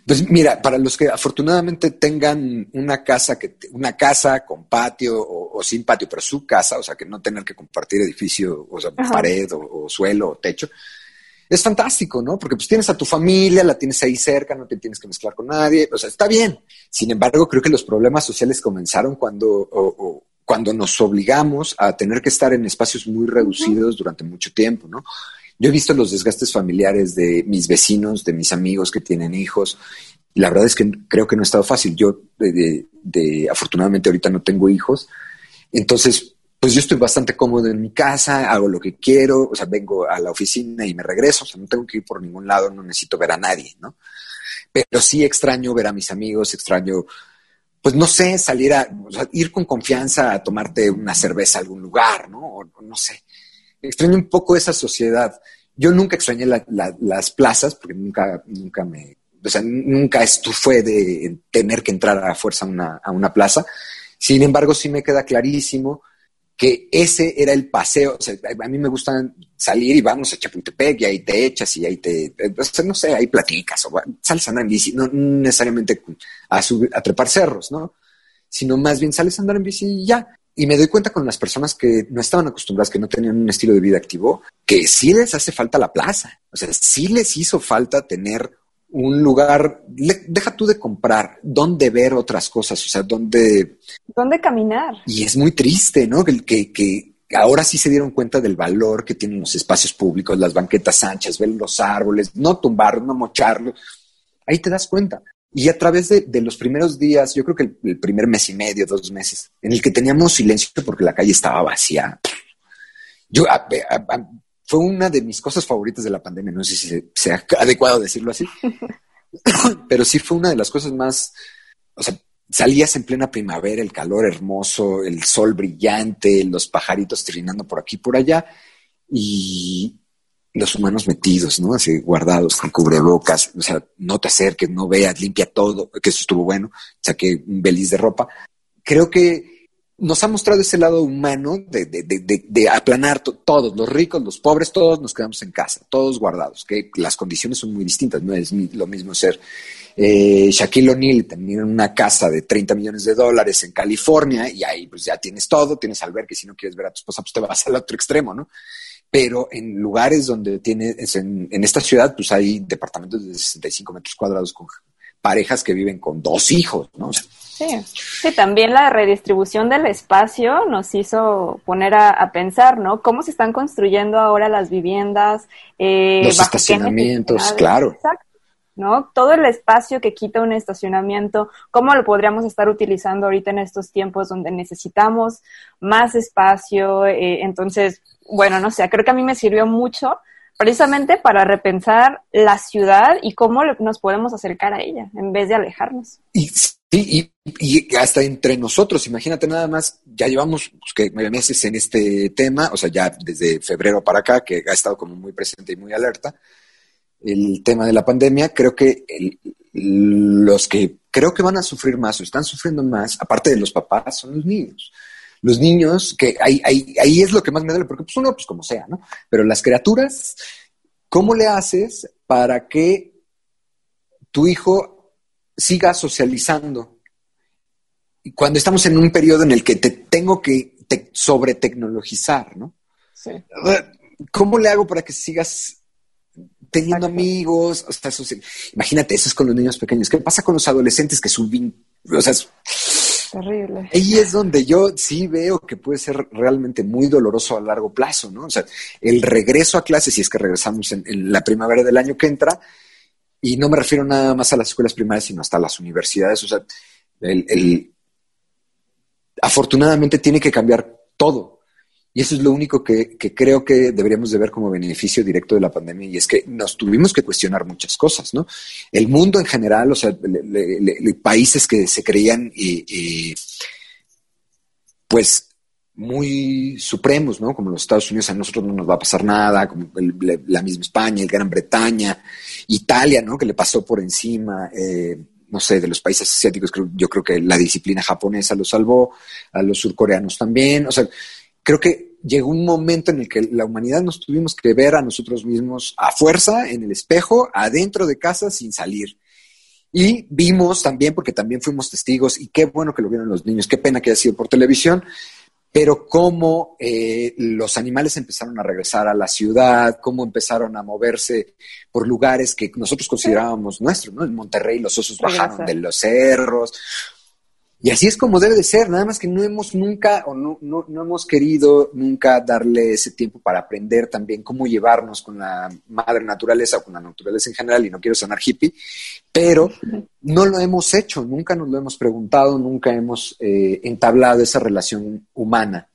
Pues mira, para los que afortunadamente tengan una casa que una casa con patio o, o, sin patio, pero su casa, o sea, que no tener que compartir edificio, o sea, Ajá. pared o, o, suelo o techo, es fantástico, ¿no? Porque pues tienes a tu familia, la tienes ahí cerca, no te tienes que mezclar con nadie, o sea, está bien. Sin embargo, creo que los problemas sociales comenzaron cuando, o, cuando nos obligamos a tener que estar en espacios muy reducidos durante mucho tiempo, ¿no? Yo he visto los desgastes familiares de mis vecinos, de mis amigos que tienen hijos. La verdad es que creo que no ha estado fácil. Yo, de, afortunadamente, ahorita no tengo hijos. Entonces, pues yo estoy bastante cómodo en mi casa, hago lo que quiero, o sea, vengo a la oficina y me regreso, o sea, no tengo que ir por ningún lado, no necesito ver a nadie, ¿no? Pero sí extraño ver a mis amigos, extraño, pues no sé, salir a, o sea, ir con confianza a tomarte una cerveza a algún lugar, ¿no? O, no sé. Extraño un poco esa sociedad. Yo nunca extrañé la, la, las plazas porque nunca, nunca me, o sea, nunca estufé de tener que entrar a fuerza a una, a una plaza. Sin embargo, sí me queda clarísimo que ese era el paseo. O sea, a mí me gustan salir y vamos a Chapultepec y ahí te echas y ahí te, o sea, no sé, ahí platicas o sales a andar en bici, no necesariamente a, subir, a trepar cerros, ¿no? Sino más bien sales a andar en bici y ya. Y me doy cuenta con las personas que no estaban acostumbradas, que no tenían un estilo de vida activo, que sí les hace falta la plaza. O sea, sí les hizo falta tener un lugar, deja tú de comprar, dónde ver otras cosas, o sea, dónde... ¿Dónde caminar? Y es muy triste, ¿no? Que, que, que ahora sí se dieron cuenta del valor que tienen los espacios públicos, las banquetas anchas, ver los árboles, no tumbarlos, no mocharlos. Ahí te das cuenta. Y a través de, de los primeros días, yo creo que el, el, primer mes y medio, dos meses, en el que teníamos silencio porque la calle estaba vacía, yo a, a, a, fue una de mis cosas favoritas de la pandemia, no sé si sea adecuado decirlo así, [laughs] pero sí fue una de las cosas más, o sea, salías en plena primavera, el calor hermoso, el sol brillante, los pajaritos trinando por aquí y por allá, y los humanos metidos, ¿no? Así guardados con cubrebocas, o sea, no te acerques, no veas, limpia todo, que eso estuvo bueno, saqué un beliz de ropa. Creo que nos ha mostrado ese lado humano de, de, de, de aplanar todos, los ricos, los pobres, todos nos quedamos en casa, todos guardados, que las condiciones son muy distintas, no es lo mismo ser eh, Shaquille O'Neal en una casa de 30 millones de dólares en California y ahí pues ya tienes todo, tienes albergue, si no quieres ver a tu esposa pues te vas [laughs] al otro extremo, ¿no? Pero en lugares donde tienes, en, en esta ciudad pues hay departamentos de 65 metros cuadrados con parejas que viven con dos hijos, ¿no? O sea, Sí, sí, también la redistribución del espacio nos hizo poner a, a, pensar, ¿no? Cómo se están construyendo ahora las viviendas. Eh, Los estacionamientos, claro. Exacto. ¿No? Todo el espacio que quita un estacionamiento, cómo lo podríamos estar utilizando ahorita en estos tiempos donde necesitamos más espacio. Eh, entonces, bueno, no sé, creo que a mí me sirvió mucho precisamente para repensar la ciudad y cómo nos podemos acercar a ella en vez de alejarnos. Y y, y, hasta entre nosotros, imagínate nada más, ya llevamos pues, meses en este tema, o sea, ya desde febrero para acá, que ha estado como muy presente y muy alerta, el tema de la pandemia, creo que el, los que creo que van a sufrir más o están sufriendo más, aparte de los papás, son los niños. Los niños, que ahí, ahí, ahí es lo que más me duele, porque pues uno, pues como sea, ¿no? Pero las criaturas, ¿cómo le haces para que tu hijo siga socializando? Y Cuando estamos en un periodo en el que te tengo que te, sobre tecnologizar, ¿no? Sí. ¿Cómo le hago para que sigas teniendo amigos? O sea, social- Imagínate, eso es con los niños pequeños. ¿Qué pasa con los adolescentes que suben? O sea, es- Terrible. ahí es donde yo sí veo que puede ser realmente muy doloroso a largo plazo, ¿no? O sea, el regreso a clases, si es que regresamos en, en la primavera del año que entra, y no me refiero nada más a las escuelas primarias, sino hasta las universidades, o sea, el, el- afortunadamente tiene que cambiar todo. Y eso es lo único que, creo que deberíamos de ver como beneficio directo de la pandemia, y es que nos tuvimos que cuestionar muchas cosas, ¿no? El mundo en general, o sea, le- le- le- países que se creían pues muy supremos, ¿no? Como los Estados Unidos, a nosotros no nos va a pasar nada, como la misma España, el Gran Bretaña, Italia, ¿no? Que le pasó por encima, eh, no sé, de los países asiáticos, yo creo que la disciplina japonesa lo salvó, a los surcoreanos también, o sea, creo que llegó un momento en el que la humanidad nos tuvimos que ver a nosotros mismos a fuerza, en el espejo, adentro de casa, sin salir. Y vimos también, porque también fuimos testigos, y qué bueno que lo vieron los niños, qué pena que haya sido por televisión, pero cómo eh, los animales empezaron a regresar a la ciudad, cómo empezaron a moverse por lugares que nosotros considerábamos nuestros, ¿no? En Monterrey los osos bajaron de los cerros. Y así es como debe de ser, nada más que no hemos nunca o no, no, no hemos querido nunca darle ese tiempo para aprender también cómo llevarnos con la madre naturaleza o con la naturaleza en general, y no quiero sonar hippie, pero no lo hemos hecho, nunca nos lo hemos preguntado, nunca hemos eh, entablado esa relación humana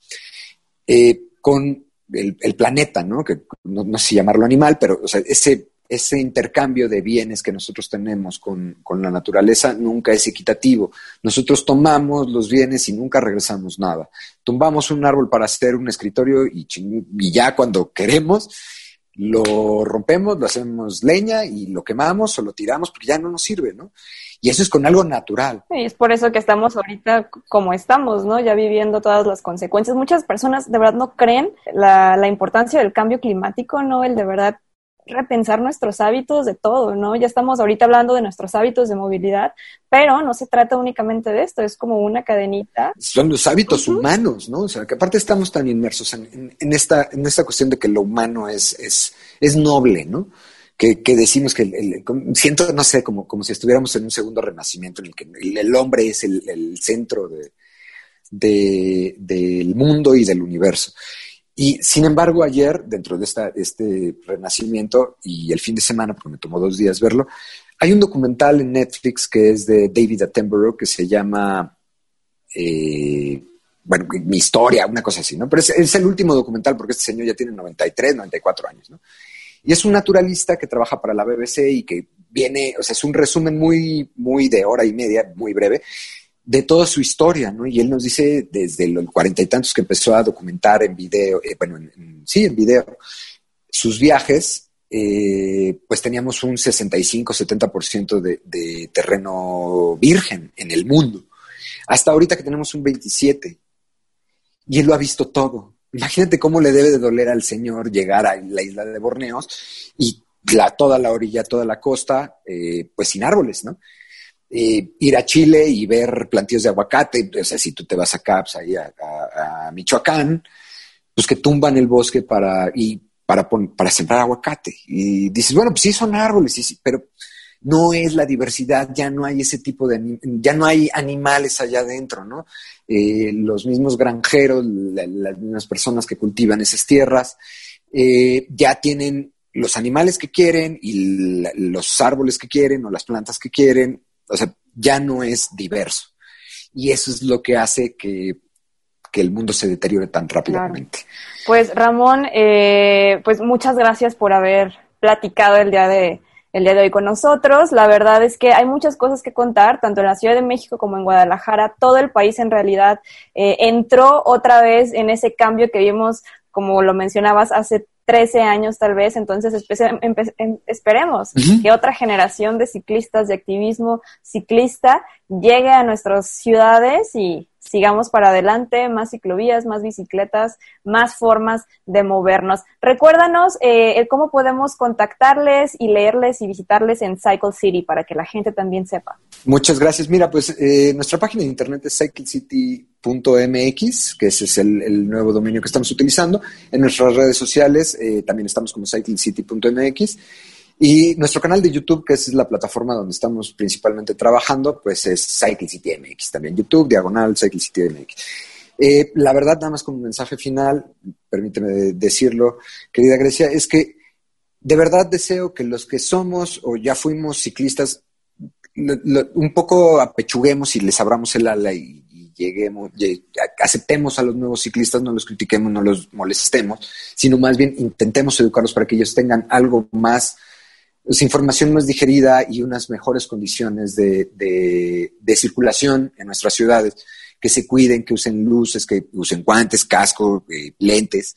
eh, con el, el planeta, ¿no? Que no, no sé si llamarlo animal, pero o sea, ese, ese intercambio de bienes que nosotros tenemos con, con la naturaleza nunca es equitativo. Nosotros tomamos los bienes y nunca regresamos nada. Tumbamos un árbol para hacer un escritorio y, ya cuando queremos lo rompemos, lo hacemos leña y lo quemamos o lo tiramos porque ya no nos sirve, ¿no? Y eso es con algo natural. Y es por eso que estamos ahorita como estamos, ¿no? Ya viviendo todas las consecuencias. Muchas personas de verdad no creen la, la importancia del cambio climático, ¿no? El de verdad repensar nuestros hábitos de todo, ¿no? Ya estamos ahorita hablando de nuestros hábitos de movilidad, pero no se trata únicamente de esto, es como una cadenita. son los hábitos humanos, ¿no? O sea, que aparte estamos tan inmersos en, en- en esta, en esta cuestión de que lo humano es, es, es noble, ¿no? Que, que decimos que el- siento, no sé, como, como si estuviéramos en un segundo renacimiento en el que el, el hombre es el, el centro de, de- del mundo y del universo. Y sin embargo, ayer, dentro de esta, este renacimiento y el fin de semana, porque me tomó dos días verlo, hay un documental en Netflix que es de David Attenborough que se llama eh, bueno, mi historia, una cosa así, ¿no? Pero es, es el último documental porque este señor ya tiene 93, 94 años, ¿no? Y es un naturalista que trabaja para la BBC y que viene, o sea, es un resumen muy, muy de hora y media, muy breve, de toda su historia, ¿no? Y él nos dice desde los cuarenta y tantos que empezó a documentar en video, eh, bueno, en- sí, en video, sus viajes, eh, pues teníamos un 65-70% de, de terreno virgen en el mundo. Hasta ahorita que tenemos un 27. Y él lo ha visto todo. Imagínate cómo le debe de doler al señor llegar a la isla de Borneos y la, toda la orilla, toda la costa, eh, pues sin árboles, ¿no? Eh, ir a Chile y ver plantíos de aguacate, o sea, si tú te vas pues ahí a, a- a Michoacán, pues que tumban el bosque para, y para, para sembrar aguacate. Y dices, bueno, pues sí son árboles, sí, sí, pero no es la diversidad, ya no hay ese tipo de, ya no hay animales allá adentro, ¿no? Eh, los mismos granjeros, la- las mismas personas que cultivan esas tierras, eh, ya tienen los animales que quieren y los árboles que quieren o las plantas que quieren, o sea, ya no es diverso. Y eso es lo que hace que, que el mundo se deteriore tan rápidamente. Pues Ramón, eh, pues muchas gracias por haber platicado el día de el día de hoy con nosotros. La verdad es que hay muchas cosas que contar, tanto en la Ciudad de México como en Guadalajara. Todo el país en realidad eh, entró otra vez en ese cambio que vimos, como lo mencionabas, hace 13 años tal vez. Entonces em- esperemos que otra generación de ciclistas, de activismo ciclista, llegue a nuestras ciudades y sigamos para adelante, más ciclovías, más bicicletas, más formas de movernos. Recuérdanos eh, cómo podemos contactarles y leerles y visitarles en Cycle City para que la gente también sepa. Muchas gracias. Mira, pues eh, nuestra página de internet es cyclecity.mx, que ese es el, nuevo dominio que estamos utilizando. En nuestras redes sociales eh, también estamos como cyclecity.mx. Y nuestro canal de YouTube, que es la plataforma donde estamos principalmente trabajando, pues es Cycle City MX, también YouTube, diagonal Cycle City MX. Eh, la verdad, nada más como mensaje final, permíteme decirlo, querida Grecia, es que de verdad deseo que los que somos o ya fuimos ciclistas, un poco apechuguemos y les abramos el ala y lleguemos, aceptemos a los nuevos ciclistas, no los critiquemos, no los molestemos, sino más bien intentemos educarlos para que ellos tengan algo más pues, información más digerida y unas mejores condiciones de, de, de, circulación en nuestras ciudades, que se cuiden, que usen luces, que usen guantes, casco, eh, lentes,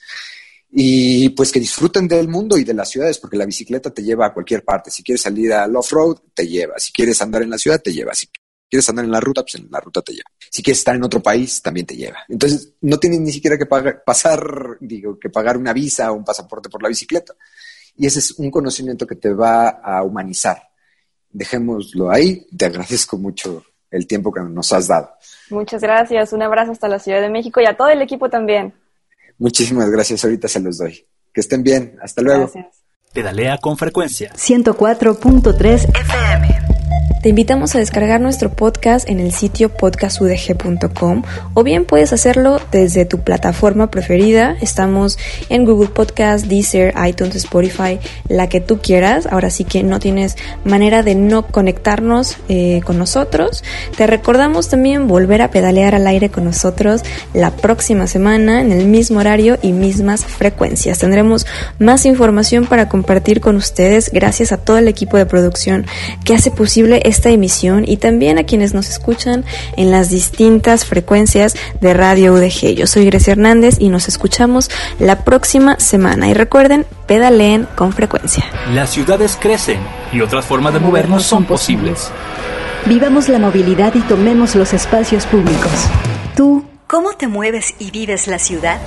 y pues que disfruten del mundo y de las ciudades, porque la bicicleta te lleva a cualquier parte. Si quieres salir al off-road, te lleva. Si quieres andar en la ciudad, te lleva. Si quieres andar en la ruta, pues en la ruta te lleva. Si quieres estar en otro país, también te lleva. Entonces, no tienes ni siquiera que pagar, pasar, digo, que pagar una visa o un pasaporte por la bicicleta y ese es un conocimiento que te va a humanizar. Dejémoslo ahí. Te agradezco mucho el tiempo que nos has dado. Muchas gracias. Un abrazo hasta la Ciudad de México y a todo el equipo también. Muchísimas gracias. Ahorita se los doy. Que estén bien. Hasta luego. Gracias. Pedalea con frecuencia. 104.3 FM. Te invitamos a descargar nuestro podcast en el sitio podcastudg.com o bien puedes hacerlo desde tu plataforma preferida. Estamos en Google Podcast, Deezer, iTunes, Spotify, la que tú quieras. Ahora sí que no tienes manera de no conectarnos eh, con nosotros. Te recordamos también volver a pedalear al aire con nosotros la próxima semana en el mismo horario y mismas frecuencias. Tendremos más información para compartir con ustedes gracias a todo el equipo de producción que hace posible esta emisión y también a quienes nos escuchan en las distintas frecuencias de Radio UDG. Yo soy Grecia Hernández y nos escuchamos la próxima semana. Y recuerden, pedaleen con frecuencia. Las ciudades crecen y otras formas de movernos son posibles. Vivamos la movilidad y tomemos los espacios públicos. ¿Tú cómo te mueves y vives la ciudad?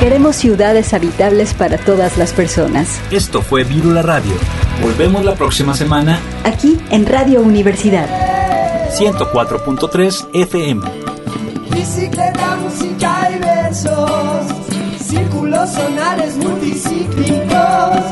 Queremos ciudades habitables para todas las personas. Esto fue Virula Radio. Volvemos la próxima semana aquí en Radio Universidad 104.3 FM. Bicicleta, música y versos, círculos sonales multicíclicos.